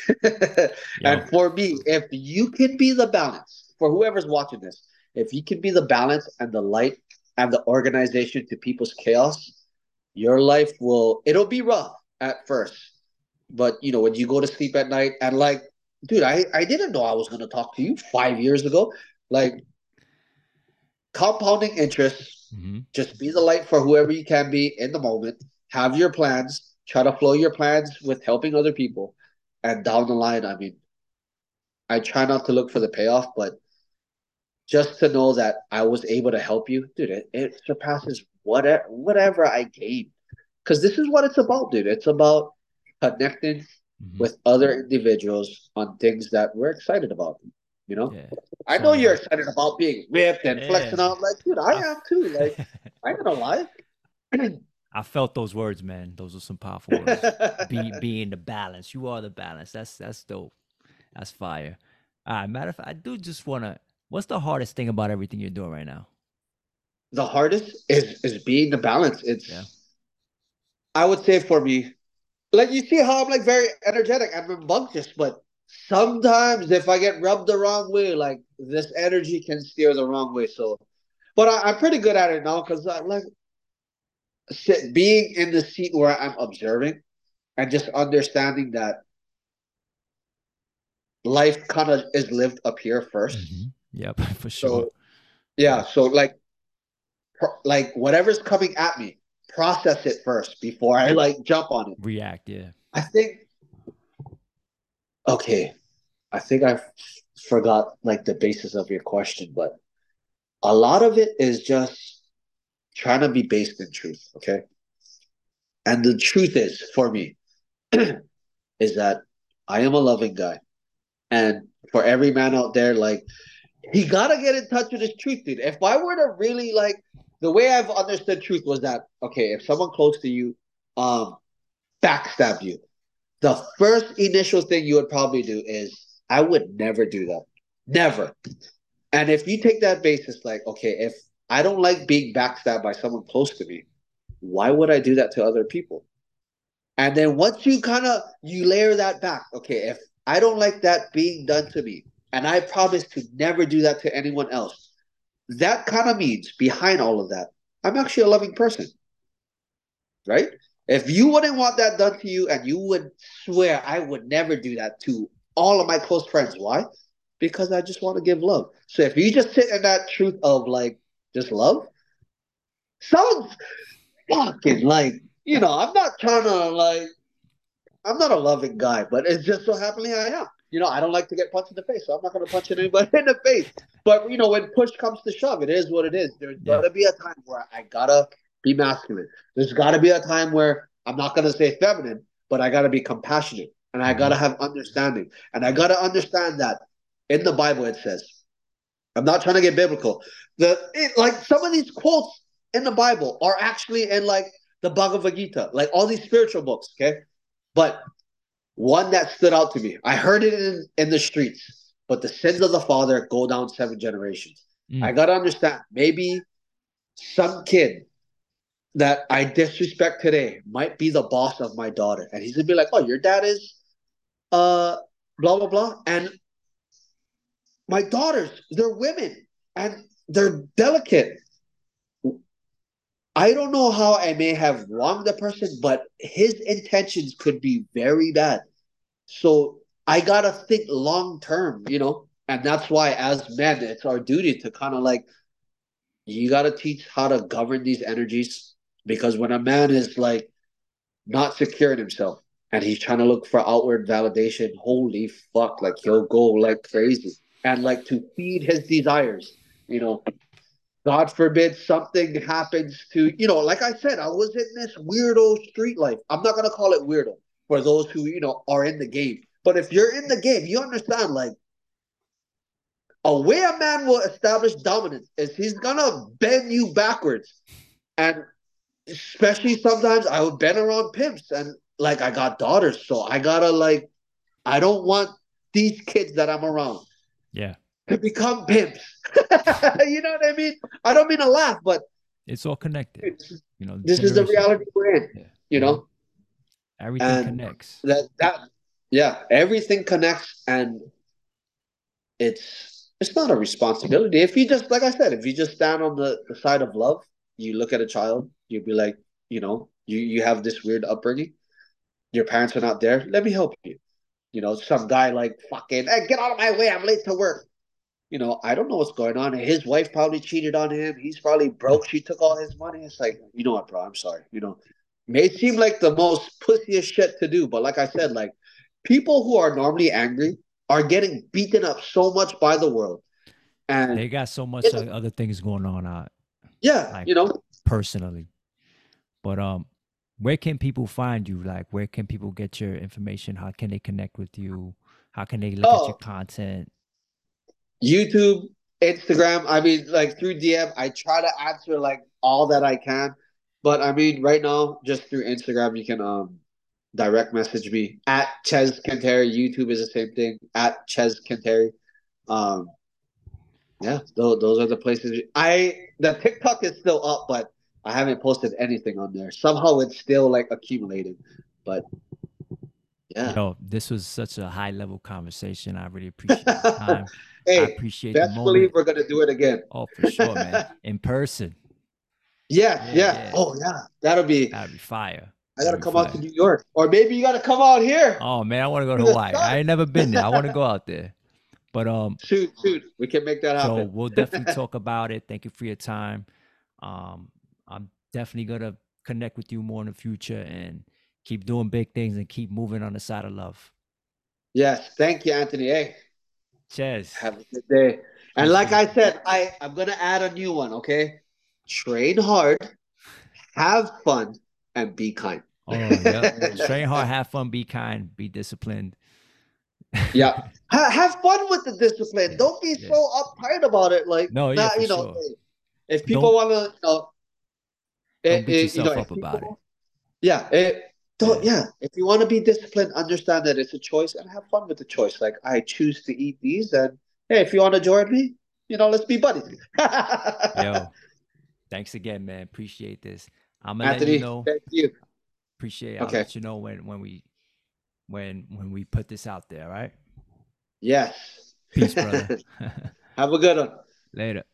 [laughs] yeah. And for me, if you can be the balance for whoever's watching this, if you can be the balance and the light and the organization to people's chaos, your life will it'll be rough at first. But you know, when you go to sleep at night and like, dude, I, I didn't know I was gonna talk to you five years ago. Like compounding interest, mm-hmm. just be the light for whoever you can be in the moment, have your plans, try to flow your plans with helping other people. And down the line, I mean, I try not to look for the payoff, but just to know that I was able to help you, dude, it, it surpasses whatever whatever I gained. Because this is what it's about, dude. It's about connecting mm-hmm. with other individuals on things that we're excited about. You know, yeah. I know you're excited about being ripped and yeah. flexing out. Like, dude, I, [laughs] am too. Like, I ain't gonna lie. [clears throat] I felt those words, man. Those are some powerful words. [laughs] Be being the balance. You are the balance. That's that's dope. That's fire. All right. Matter of fact, I do just wanna What's the hardest thing about everything you're doing right now? The hardest is is being the balance. It's yeah. I would say for me, like you see how I'm like very energetic, I'm rambunctious, but sometimes if I get rubbed the wrong way, like this energy can steer the wrong way. So, but I, am pretty good at it now because I like sit, being in the seat where I'm observing and just understanding that life kind of is lived up here 1st mm-hmm. Yep, [laughs] for sure. So, yeah, so like, like whatever's coming at me, process it first before I like jump on it. React, yeah. I think. Okay, I think I forgot like the basis of your question, but a lot of it is just trying to be based in truth. Okay, and the truth is for me [clears throat] is that I am a loving guy, and for every man out there, like he gotta get in touch with his truth, dude. If I were to really like the way I've understood truth was that okay, if someone close to you um backstab you, the first initial thing you would probably do is I would never do that. Never. And if you take that basis, like, okay, if I don't like being backstabbed by someone close to me, why would I do that to other people? And then once you kind of you layer that back, okay, if I don't like that being done to me, and I promise to never do that to anyone else. That kind of means behind all of that, I'm actually a loving person. Right? If you wouldn't want that done to you and you would swear I would never do that to all of my close friends, why? Because I just want to give love. So if you just sit in that truth of like just love, sounds fucking like, you know, I'm not trying to like I'm not a loving guy, but it's just so happening I am you know, I don't like to get punched in the face, so I'm not going to punch anybody [laughs] in the face. But you know, when push comes to shove, it is what it is. There's yeah. got to be a time where I gotta be masculine. There's got to be a time where I'm not going to say feminine, but I got to be compassionate and I got to mm-hmm. have understanding. And I got to understand that in the Bible it says, I'm not trying to get biblical. The it, like some of these quotes in the Bible are actually in like the Bhagavad Gita, like all these spiritual books. Okay, but one that stood out to me. I heard it in, in the streets, but the sins of the father go down seven generations. Mm. I gotta understand. Maybe some kid that I disrespect today might be the boss of my daughter, and he's gonna be like, "Oh, your dad is, uh, blah blah blah," and my daughters, they're women and they're delicate. I don't know how I may have wronged the person, but his intentions could be very bad. So I gotta think long term, you know, and that's why as men, it's our duty to kind of like you gotta teach how to govern these energies because when a man is like not secure in himself and he's trying to look for outward validation, holy fuck, like he'll go like crazy and like to feed his desires, you know. God forbid something happens to, you know, like I said, I was in this weirdo street life. I'm not gonna call it weirdo for those who, you know, are in the game. But if you're in the game, you understand like a way a man will establish dominance is he's gonna bend you backwards. And especially sometimes I would bend around pimps and like I got daughters, so I gotta like I don't want these kids that I'm around Yeah. to become pimps. [laughs] you know what I mean? I don't mean to laugh, but It's all connected. You know, this is the reality we're in. Yeah. You know Everything and connects. that that yeah, everything connects, and it's it's not a responsibility. If you just like I said, if you just stand on the, the side of love, you look at a child, you'd be like, you know, you you have this weird upbringing, your parents are not there. Let me help you. You know, some guy like fucking, hey, get out of my way, I'm late to work. You know, I don't know what's going on. His wife probably cheated on him. He's probably broke. She took all his money. It's like, you know what, bro? I'm sorry. You know, may seem like the most pussiest shit to do, but like I said, like people who are normally angry are getting beaten up so much by the world. And They got so much other things going on uh, yeah, like- you know, personally. But um, where can people find you? Like, where can people get your information? How can they connect with you? How can they look at your Oh. content? YouTube, Instagram. I mean, like through DM, I try to answer like all that I can. But I mean, right now, just through Instagram, you can um direct message me at Chez Cantere. YouTube is the same thing at Chez Cantere. Um, yeah, those, those are the places. I the TikTok is still up, but I haven't posted anything on there. Somehow it's still like accumulated, but yeah. Yo, this was such a high level conversation. I really appreciate the [laughs] time. I hey, appreciate the best moment. believe we're gonna do it again. Oh, for sure, man. In person, [laughs] Yes, Yeah, yeah. yeah. Oh, yeah. That'll be. that'll be fire. I gotta come out to. New York, or maybe you gotta come out here. Oh man, I want to go to Hawaii. I ain't never been there. I want to go out there. But um, Shoot, shoot. We can make that happen. so we'll definitely [laughs] talk about it. Thank you for your time. Um, I'm definitely gonna connect with you more in the future and keep doing big things and keep moving on the side of love. Yes, thank you, Anthony. Hey, Cheers. have a good day. And like I said, I I'm gonna add a new one. Okay, train hard, have fun, and be kind. Oh yeah. [laughs] Train hard, have fun, be kind, be disciplined. Yeah, [laughs] ha- have fun with the discipline. Yeah, Don't be yeah. so uptight about it. Like, No, not, you know, sure. if people want to, you know, Don't eh, beat it- you know, yourself up about it. Yeah, eh, it, don't, Yeah. yeah. If you want to be disciplined, understand that it's a choice and have fun with the choice. Like I choose to eat these, and hey, if you want to join me, you know, let's be buddies. [laughs] Yo, thanks again, man. Appreciate this. I'm gonna let Anthony, you know. thank you. Appreciate. It. I'll Okay. let you know when when we when when we put this out there. Right. Yes. Peace, brother. [laughs] Have a good one. Later.